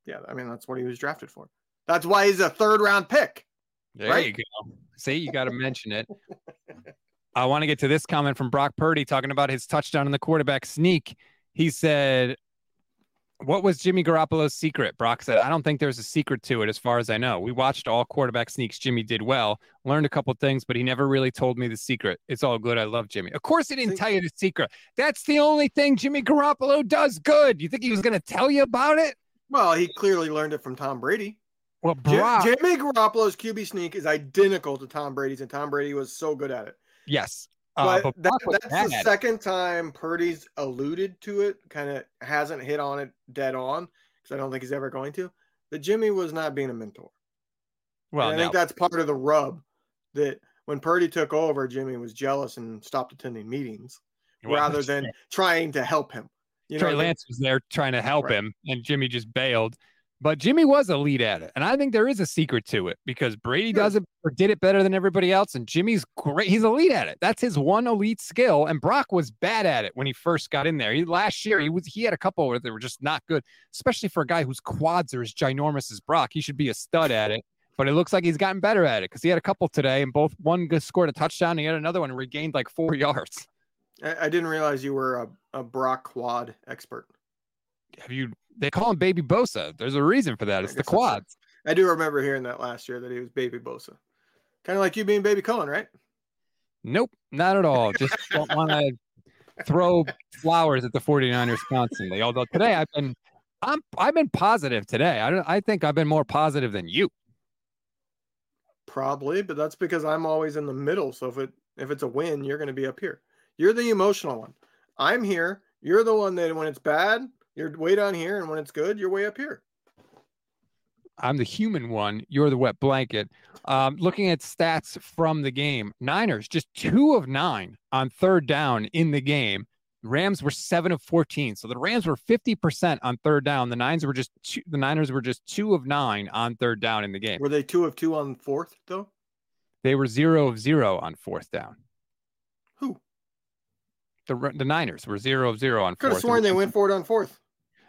yeah, I mean, that's what he was drafted for. That's why he's a third round pick. There right? you go. See, you got to mention it. *laughs* I want to get to this comment from Brock Purdy talking about his touchdown in the quarterback sneak. He said, What was Jimmy Garoppolo's secret? Brock said, I don't think there's a secret to it as far as I know. We watched all quarterback sneaks. Jimmy did well, learned a couple things, but he never really told me the secret. It's all good. I love Jimmy. Of course, he didn't tell you the secret. That's the only thing Jimmy Garoppolo does good. You think he was going to tell you about it? Well, he clearly learned it from Tom Brady. Well, Brock, Jimmy Garoppolo's QB sneak is identical to Tom Brady's, and Tom Brady was so good at it. yes. Uh, But, but that, that's the second time Purdy's alluded to it, kind of hasn't hit on it dead on because I don't think he's ever going to. That Jimmy was not being a mentor. Well, and I think that's part of the rub that when Purdy took over, Jimmy was jealous and stopped attending meetings Well, rather than trying to help him. You Trey know, Lance was there trying to help Right. him, and Jimmy just bailed. But Jimmy was lead at it, and I think there is a secret to it because Brady does it or did it better than everybody else, and Jimmy's great. He's elite at it. That's his one elite skill. And Brock was bad at it when he first got in there. He last year he was he had a couple they were just not good, especially for a guy whose quads are as ginormous as Brock. He should be a stud at it. But it looks like he's gotten better at it because he had a couple today, and both one scored a touchdown, and he had another one and regained like four *laughs* yards. I, I didn't realize you were a, a Brock quad expert. Have you? They call him Baby Bosa. There's a reason for that. It's the *laughs* quads. I do remember hearing that last year that he was Baby Bosa, kind of like you being Baby Cohen, right? Nope, not at all. *laughs* Just don't want to throw flowers at the 49ers constantly. Although today I've been I'm I've been positive today. I don't I think I've been more positive than you. Probably, but that's because I'm always in the middle. So if it if it's a win, you're going to be up here. You're the emotional one. I'm here. You're the one that when it's bad, you're way down here, and when it's good, you're way up here. I'm the human one. You're the wet blanket. Um, looking at stats from the game, Niners just two of nine on third down in the game. Rams were seven of fourteen, so the Rams were fifty percent on third down. The Nines were just two, the Niners were just two of nine on third down in the game. Were they two of two on fourth though? They were zero of zero on fourth down. Who? The the Niners were zero of zero on Could have sworn they went for it on fourth.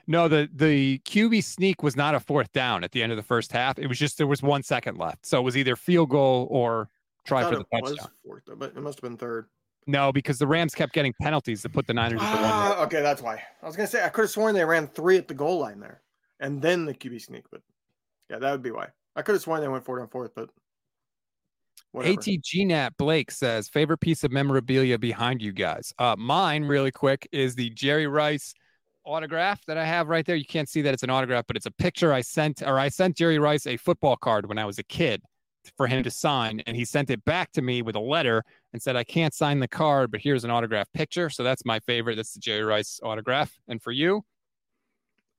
No, the the QB sneak was not a fourth down at the end of the first half. It was just there was one second left, so it was either field goal or try for the it was touchdown. fourth, but it must have been third. No, because the Rams kept getting penalties to put the Niners at the one. Ah, okay, that's why. I was gonna say I could have sworn they ran three at the goal line there, and then the QB sneak. But yeah, that would be why. I could have sworn they went for it on fourth, but whatever. ATGNat Blake says favorite piece of memorabilia behind you guys. Uh, mine, really quick, is the Jerry Rice autograph that I have right there. You can't see that it's an autograph, but it's a picture I sent, or I sent Jerry Rice a football card when I was a kid for him to sign, and he sent it back to me with a letter and said, "I can't sign the card, but here's an autograph picture." So that's my favorite. That's the Jerry Rice autograph. And for you,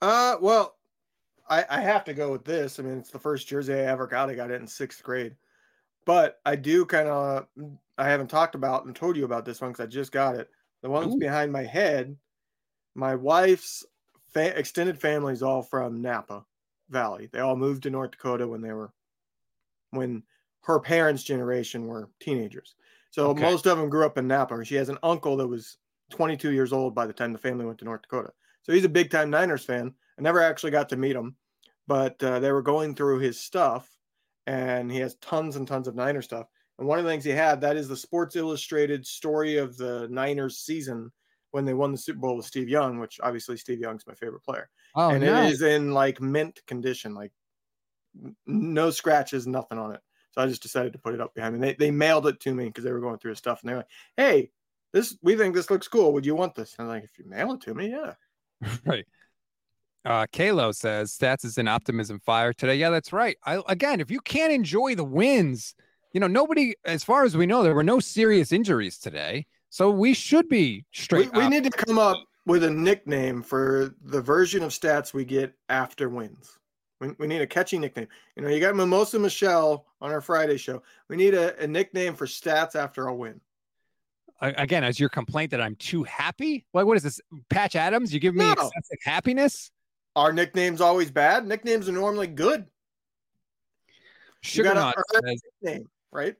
Uh, well, I, I have to go with this. I mean, it's the first jersey I ever got. I got it in sixth grade, but I do kind of. I haven't talked about and told you about this one because I just got it. The one that's Ooh. behind my head. My wife's fa- extended family is all from Napa Valley. They all moved to North Dakota when they were, when her parents' generation were teenagers. So Okay. most of them grew up in Napa. She has an uncle that was 22 years old by the time the family went to North Dakota. So he's a big time Niners fan. I never actually got to meet him, but uh, they were going through his stuff, and he has tons and tons of Niner stuff. And one of the things he had that is the Sports Illustrated story of the Niners season when they won the Super Bowl with Steve Young, which obviously Steve Young's my favorite player. Oh, and nice. it is in like mint condition, like no scratches, nothing on it. So I just decided to put it up behind me. They, they mailed it to me because they were going through his stuff, and they're like, "Hey, this we think this looks cool. Would you want this?" And I'm like, "If you mail it to me, yeah." *laughs* right. Uh, Kalo says stats is an optimism fire today. Yeah, that's right. I, again, if you can't enjoy the wins, you know, nobody, as far as we know, there were no serious injuries today. So we should be straight. we up. need to come up with a nickname for the version of stats we get after wins. We, we need a catchy nickname. You know, you got Mimosa Michelle on our Friday show. We need a, a nickname for stats after a win. A- again, as your complaint that I'm too happy. Like, what is this? Patch Adams? You give me No. excessive happiness? Our nickname's always bad. Nicknames are normally good. Sugar gotta Nut says nickname, right?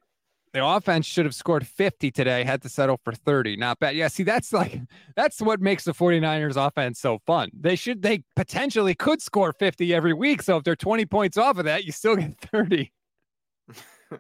The offense should have scored 50 today, had to settle for 30. Not bad. Yeah, see, that's like that's what makes the 49ers offense so fun. They should they potentially could score 50 every week. So if they're 20 points off of that, you still get 30. *laughs*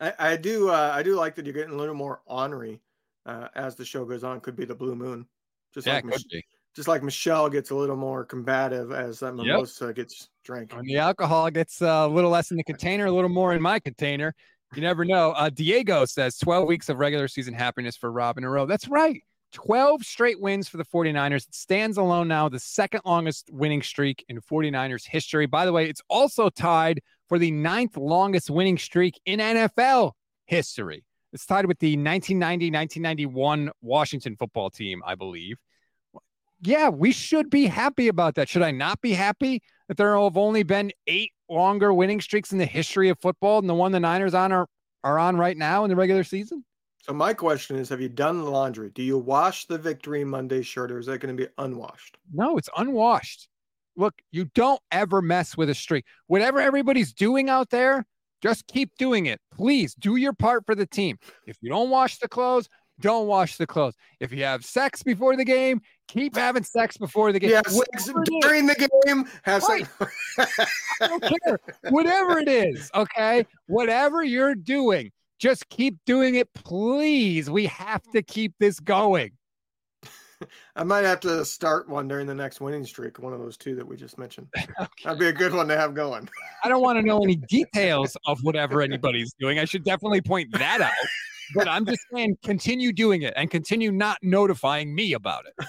I, I do. Uh, I do like that you're getting a little more ornery uh, as the show goes on. Could be the blue moon, just yeah, like Mich- just like Michelle gets a little more combative as that mimosa yep. gets drank. And the alcohol gets uh, a little less in the container, a little more in my container. You never know. Uh, Diego says 12 weeks of regular season happiness for Rob in a row. That's right. 12 straight wins for the 49ers. It stands alone now, the second longest winning streak in 49ers history. By the way, it's also tied for the ninth longest winning streak in NFL history. It's tied with the 1990 1991 Washington football team, I believe. Yeah, we should be happy about that. Should I not be happy that there have only been eight longer winning streaks in the history of football than the one the Niners on are, are on right now in the regular season? So my question is, have you done the laundry? Do you wash the Victory Monday shirt or is that going to be unwashed? No, it's unwashed. Look, you don't ever mess with a streak. Whatever everybody's doing out there, just keep doing it. Please do your part for the team. If you don't wash the clothes, don't wash the clothes. If you have sex before the game, keep having sex before the game. Yeah, sex during the game. Have right. sex. I don't care. Whatever it is, okay? Whatever you're doing, just keep doing it, please. We have to keep this going. I might have to start one during the next winning streak, one of those two that we just mentioned. *laughs* okay. That'd be a good one to have going. I don't want to know any details of whatever anybody's doing. I should definitely point that out. But I'm just saying, continue doing it and continue not notifying me about it.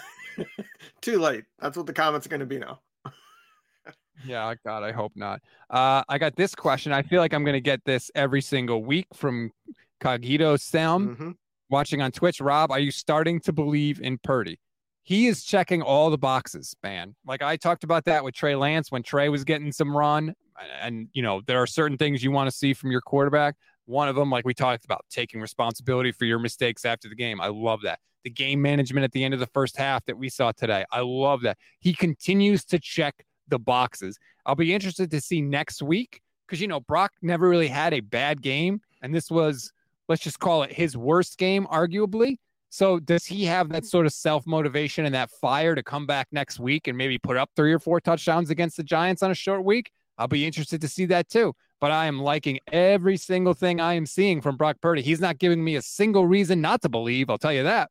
*laughs* Too late. That's what the comments are going to be now. *laughs* yeah, God, I hope not. Uh, I got this question. I feel like I'm going to get this every single week from Cogito Sam. Mm-hmm watching on Twitch, Rob, are you starting to believe in Purdy? He is checking all the boxes, man. Like I talked about that with Trey Lance when Trey was getting some run. And, you know, there are certain things you want to see from your quarterback. One of them, like we talked about, taking responsibility for your mistakes after the game. I love that. The game management at the end of the first half that we saw today. I love that. He continues to check the boxes. I'll be interested to see next week because, you know, Brock never really had a bad game. And this was let's just call it his worst game, arguably. So does he have that sort of self motivation and that fire to come back next week and maybe put up three or four touchdowns against the Giants on a short week? I'll be interested to see that too. But I am liking every single thing I am seeing from Brock Purdy. He's not giving me a single reason not to believe. I'll tell you that.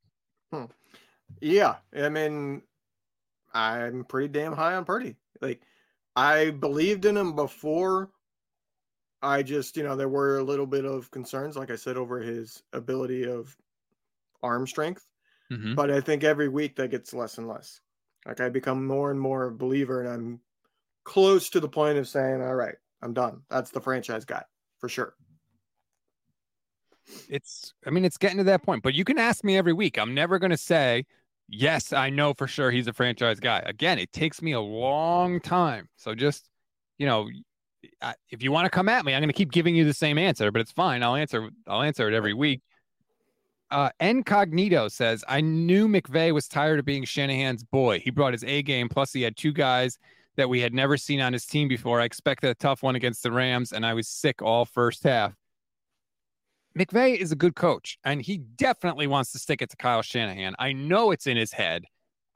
Hmm. Yeah, I mean, I'm pretty damn high on Purdy. Like, I believed in him before I just, you know, there were a little bit of concerns, like I said, over his ability of arm strength. Mm-hmm. But I think every week that gets less and less. Like I become more and more a believer, and I'm close to the point of saying, "All right, I'm done. That's the franchise guy for sure." It's, I mean, it's getting to that point. But you can ask me every week. I'm never going to say, "Yes, I know for sure he's a franchise guy." Again, it takes me a long time. So just, you know, if you want to come at me, I'm going to keep giving you the same answer, but it's fine. I'll answer. I'll answer it every week. Uh, Incognito says, I knew McVay was tired of being Shanahan's boy. He brought his A game. Plus, he had two guys that we had never seen on his team before. I expected a tough one against the Rams, and I was sick all first half. McVay is a good coach, and he definitely wants to stick it to Kyle Shanahan. I know it's in his head.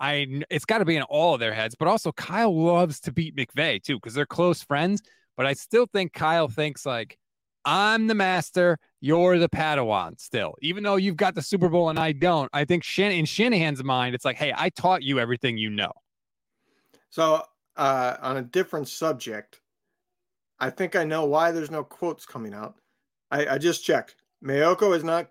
I it's got to be in all of their heads, but also Kyle loves to beat McVay too because they're close friends. But I still think Kyle thinks like, I'm the master, you're the Padawan still. Even though you've got the Super Bowl and I don't, I think Shan- in Shanahan's mind, it's like, hey, I taught you everything you know. So, uh, on a different subject, I think I know why there's no quotes coming out. I, I just checked. Maiocco has not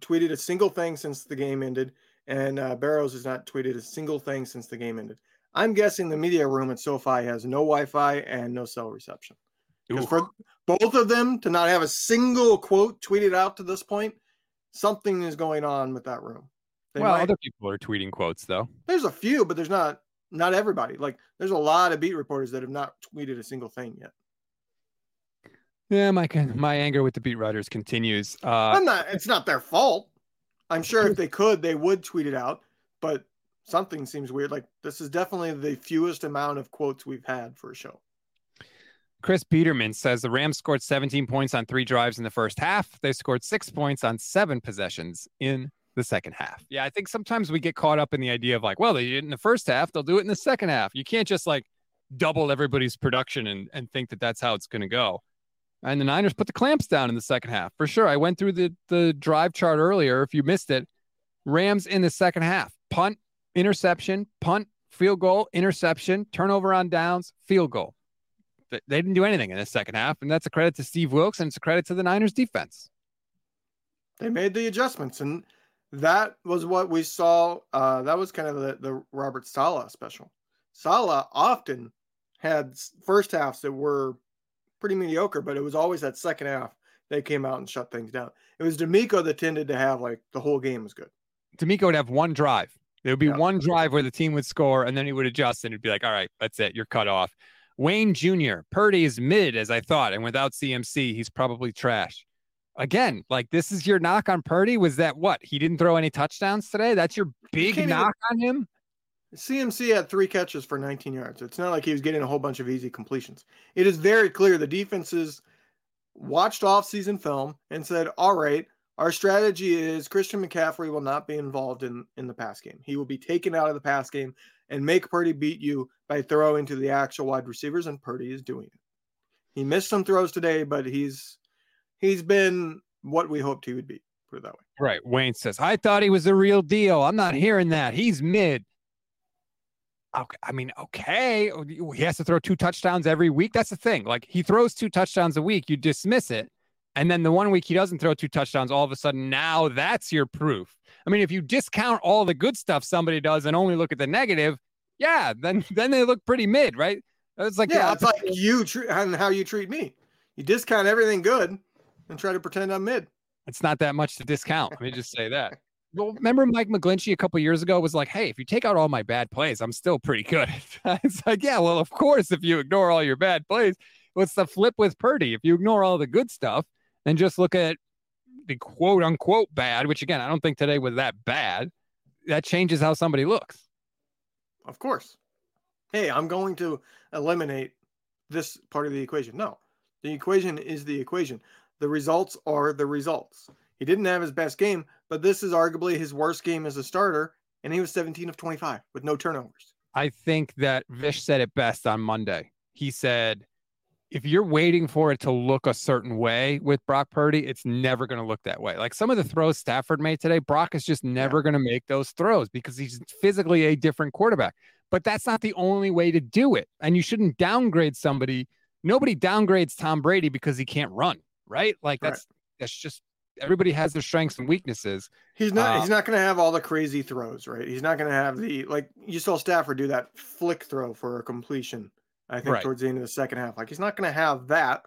tweeted a single thing since the game ended, and uh, Barrows has not tweeted a single thing since the game ended. I'm guessing the media room at SoFi has no Wi-Fi and no cell reception. Because for both of them to not have a single quote tweeted out to this point, something is going on with that room. They well, might, other people are tweeting quotes though. There's a few, but there's not not everybody. Like there's a lot of beat reporters that have not tweeted a single thing yet. Yeah, my my anger with the beat writers continues. Uh, I'm not. It's not their fault. I'm sure if they could, they would tweet it out. But something seems weird. Like this is definitely the fewest amount of quotes we've had for a show. Chris Peterman says the Rams scored 17 points on three drives in the first half. They scored six points on seven possessions in the second half. Yeah, I think sometimes we get caught up in the idea of like, well, they did it in the first half, they'll do it in the second half. You can't just like double everybody's production and, and think that that's how it's going to go. And the Niners put the clamps down in the second half for sure. I went through the the drive chart earlier. If you missed it, Rams in the second half punt, interception, punt, field goal, interception, turnover on downs, field goal. They didn't do anything in the second half, and that's a credit to Steve Wilks and it's a credit to the Niners defense. They made the adjustments, and that was what we saw. Uh, that was kind of the, the Robert Saleh special. Saleh often had first halves that were pretty mediocre, but it was always that second half they came out and shut things down. It was DeMeco that tended to have like the whole game was good. DeMeco would have one drive. There would be yeah. one drive where the team would score, and then he would adjust, and it'd be like, "All right, that's it. You're cut off." Wayne Jr. Purdy is mid, as I thought, and without CMC, he's probably trash. Again, like this is your knock on Purdy. Was that what he didn't throw any touchdowns today? That's your big knock even... on him. CMC had three catches for 19 yards. It's not like he was getting a whole bunch of easy completions. It is very clear the defenses watched off-season film and said, "All right, our strategy is Christian McCaffrey will not be involved in in the pass game. He will be taken out of the pass game and make Purdy beat you by throwing to the actual wide receivers, and Purdy is doing it. He missed some throws today, but he's he's been what we hoped he would be. Put it that way. Right. Wayne says, I thought he was the real deal. I'm not hearing that. He's mid. Okay, I mean, okay, he has to throw two touchdowns every week. That's the thing. Like he throws two touchdowns a week, you dismiss it, and then the one week he doesn't throw two touchdowns, all of a sudden now that's your proof. I mean, if you discount all the good stuff somebody does and only look at the negative, yeah, then *laughs* then they look pretty mid, right? It's like yeah, it's like you treat and how you treat me. You discount everything good and try to pretend I'm mid. It's not that much to discount. Let me just say that. *laughs* Well, remember Mike McGlinchey a couple years ago was like, "Hey, if you take out all my bad plays, I'm still pretty good." *laughs* it's like, yeah, well, of course, if you ignore all your bad plays, what's the flip with Purdy? If you ignore all the good stuff and just look at the quote unquote bad, which again, I don't think today was that bad, that changes how somebody looks. Of course. Hey, I'm going to eliminate this part of the equation. No, the equation is the equation. The results are the results. He didn't have his best game, but this is arguably his worst game as a starter, and he was 17 of 25 with no turnovers. I think that Vish said it best on Monday. He said, if you're waiting for it to look a certain way with Brock Purdy, it's never going to look that way. Like some of the throws Stafford made today, Brock is just never yeah. going to make those throws because he's physically a different quarterback. But that's not the only way to do it. And you shouldn't downgrade somebody. Nobody downgrades Tom Brady because he can't run, right? Like that's right. that's just everybody has their strengths and weaknesses. He's not. Uh, he's not going to have all the crazy throws, right? He's not going to have the like you saw Stafford do that flick throw for a completion. I think right. towards the end of the second half, like he's not going to have that.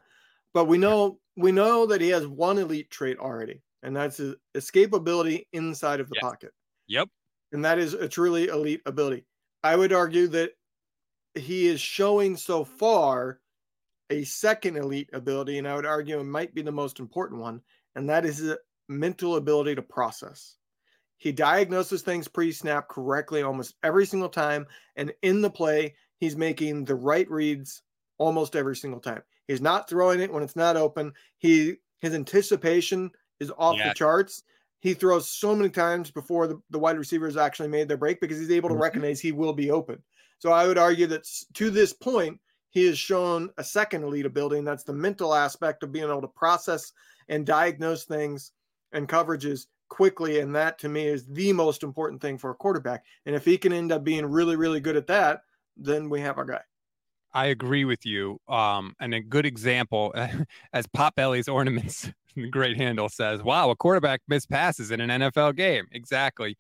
But we know we know that he has one elite trait already, and that's his escapability inside of the yes. pocket. Yep. And that is a truly elite ability. I would argue that he is showing so far a second elite ability, and I would argue it might be the most important one, and that is his mental ability to process. He diagnoses things pre snap correctly almost every single time. And in the play, he's making the right reads almost every single time. He's not throwing it when it's not open. He his anticipation is off yeah. the charts. He throws so many times before the, the wide receivers actually made their break because he's able to mm-hmm. recognize he will be open. So I would argue that to this point, he has shown a second elite ability, and that's the mental aspect of being able to process and diagnose things and coverages quickly. And that to me is the most important thing for a quarterback. And if he can end up being really, really good at that, then we have our guy. I agree with you. Um, and a good example, *laughs* as Pop Belly's ornaments, *laughs* great handle says, wow, a quarterback missed passes in an NFL game. Exactly.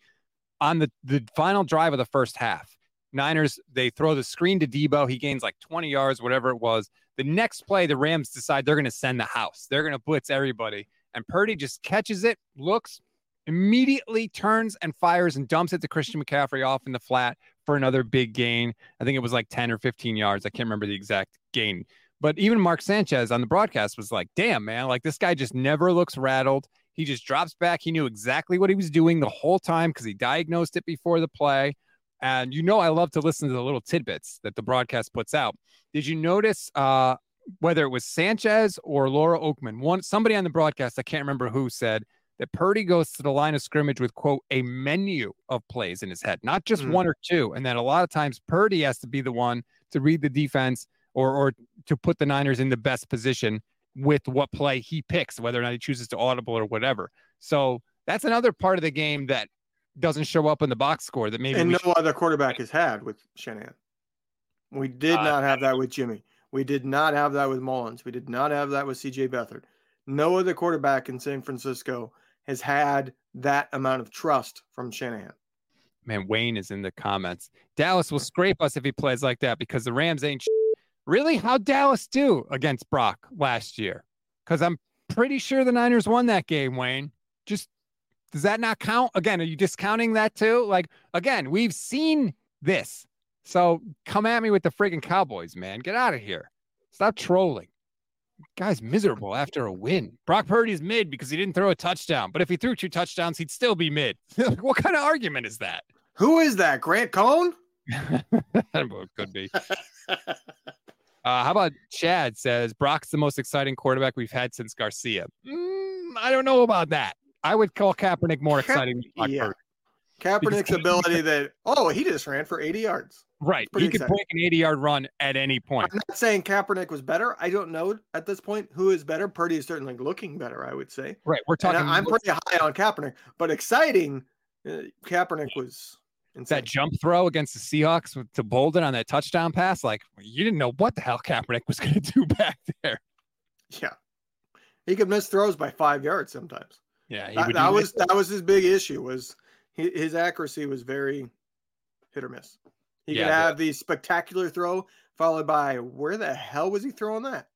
On the, the final drive of the first half, Niners, they throw the screen to Debo. He gains like 20 yards, whatever it was. The next play, the Rams decide they're going to send the house. They're going to blitz everybody. And Purdy just catches it, looks, immediately turns and fires and dumps it to Christian McCaffrey off in the flat for another big gain. I think it was like 10 or 15 yards. I can't remember the exact gain. But even Mark Sanchez on the broadcast was like, damn, man, like this guy just never looks rattled. He just drops back. He knew exactly what he was doing the whole time because he diagnosed it before the play. And you know, I love to listen to the little tidbits that the broadcast puts out. Did you notice uh, whether it was Sanchez or Laura Okmin? One somebody on the broadcast, I can't remember who said that Purdy goes to the line of scrimmage with quote a menu of plays in his head, not just mm. one or two. And then a lot of times Purdy has to be the one to read the defense or or to put the Niners in the best position. with what play he picks, whether or not he chooses to audible or whatever. So that's another part of the game that doesn't show up in the box score that maybe and no should... other quarterback has had with Shanahan. We did uh, not have that with Jimmy. We did not have that with Mullens. We did not have that with CJ Beathard. No other quarterback in San Francisco has had that amount of trust from Shanahan. Man, Wayne is in the comments. Dallas will scrape us if he plays like that because the Rams ain't. Sh- really? How Dallas do against Brock last year? Because I'm pretty sure the Niners won that game, Wayne. Does that not count? Again, are you discounting that too? Like, again, we've seen this. So come at me with the freaking Cowboys, man. Get out of here. Stop trolling. Guy's miserable after a win. Brock Purdy's mid because he didn't throw a touchdown. But if he threw two touchdowns, he'd still be mid. *laughs* what kind of argument is that? Who is that? Grant Cohn? *laughs* Could be. uh, how about Chad says Brock's the most exciting quarterback we've had since Garcia? Mm, I don't know about that. I would call Kaepernick more exciting. Ka- yeah. Kaepernick's ability that oh he just ran for 80 yards. Right, he could break an 80 yard run at any point. I'm not saying Kaepernick was better. I don't know at this point who is better. Purdy is certainly looking better. I would say. Right, we're talking. And I'm pretty high on Kaepernick, but exciting. Uh, Kaepernick was Insane. That jump throw against the Seahawks to Boldin on that touchdown pass, like you didn't know what the hell Kaepernick was going *laughs* to do back there. Yeah, he could miss throws by five yards sometimes. Yeah, that, that was that was his big issue. Was his accuracy was very hit or miss. He yeah, could have the spectacular throw followed by where the hell was he throwing that?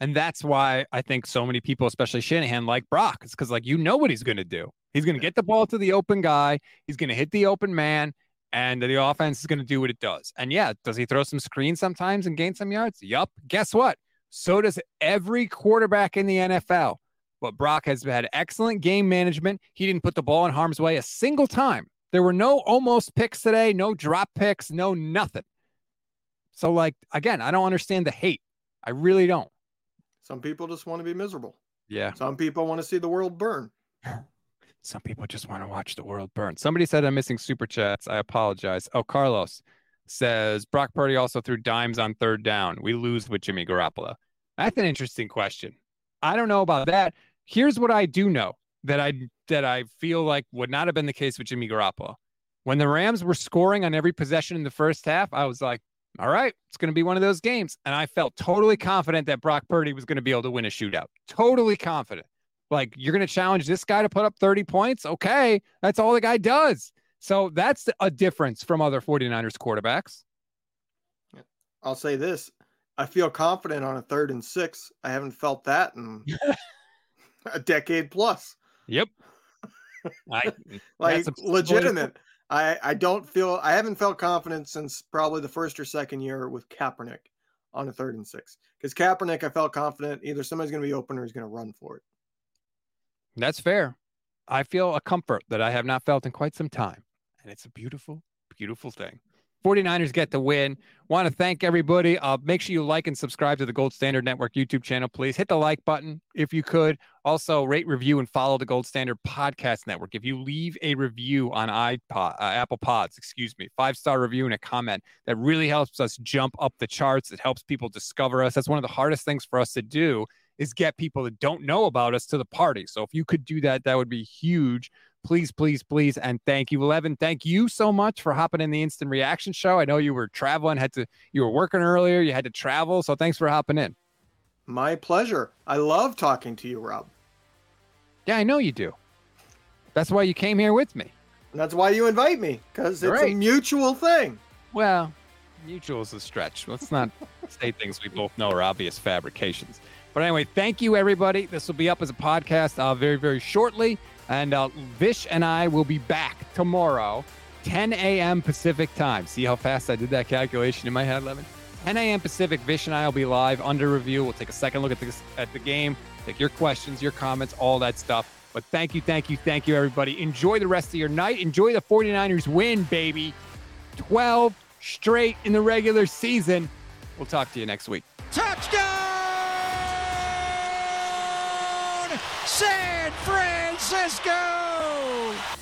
And that's why I think so many people, especially Shanahan, like Brock. It's because like you know what he's going to do. He's going to get the ball to the open guy. He's going to hit the open man, and the offense is going to do what it does. And yeah, does he throw some screens sometimes and gain some yards? Yup. Guess what? So does every quarterback in the NFL. But Brock has had excellent game management. He didn't put the ball in harm's way a single time. There were no almost picks today, no drop picks, no nothing. So, like, again, I don't understand the hate. I really don't. Some people just want to be miserable. Yeah. Some people want to see the world burn. *sighs* Some people just want to watch the world burn. Somebody said I'm missing super chats. I apologize. Oh, Carlos says Brock Purdy also threw dimes on third down. We lose with Jimmy Garoppolo. That's an interesting question. I don't know about that. Here's what I do know that I that I feel like would not have been the case with Jimmy Garoppolo. When the Rams were scoring on every possession in the first half, I was like, all right, it's going to be one of those games. And I felt totally confident that Brock Purdy was going to be able to win a shootout. Totally confident. Like, you're going to challenge this guy to put up 30 points? Okay. That's all the guy does. So that's a difference from other 49ers quarterbacks. I'll say this I feel confident on a third and six. I haven't felt that in *laughs* *laughs* a decade plus. Yep. *laughs* I, like legitimate. I, I don't feel I haven't felt confident since probably the first or second year with Kaepernick on a third and six. Because Kaepernick, I felt confident either somebody's going to be open or he's going to run for it. That's fair. I feel a comfort that I have not felt in quite some time. And it's a beautiful, beautiful thing. 49ers get the win. Want to thank everybody. Uh, make sure you like and subscribe to the Gold Standard Network YouTube channel, please. Hit the like button if you could. Also, rate, review, and follow the Gold Standard Podcast Network. If you leave a review on iPod, uh, Apple Pods, excuse me, five star review and a comment, that really helps us jump up the charts. It helps people discover us. That's one of the hardest things for us to do is get people that don't know about us to the party. So if you could do that, that would be huge. Please, please, please, and thank you, Levin. Thank you so much for hopping in the instant reaction show. I know you were traveling, had to, you were working earlier, you had to travel, so thanks for hopping in. My pleasure. I love talking to you, Rob. Yeah, I know you do. That's why you came here with me. And that's why you invite me because it's right. a mutual thing. Well, mutual is a stretch. Let's not *laughs* say things we both know are obvious fabrications. But anyway, thank you, everybody. This will be up as a podcast uh, very, very shortly. And uh, Vish and I will be back tomorrow, 10 a.m. Pacific time. See how fast I did that calculation in my head, Levin? 10 a.m. Pacific. Vish and I will be live under review. We'll take a second look at the, at the game, take your questions, your comments, all that stuff. But thank you, thank you, thank you, everybody. Enjoy the rest of your night. Enjoy the 49ers win, baby. 12 straight in the regular season. We'll talk to you next week. Touchdown! San Francisco!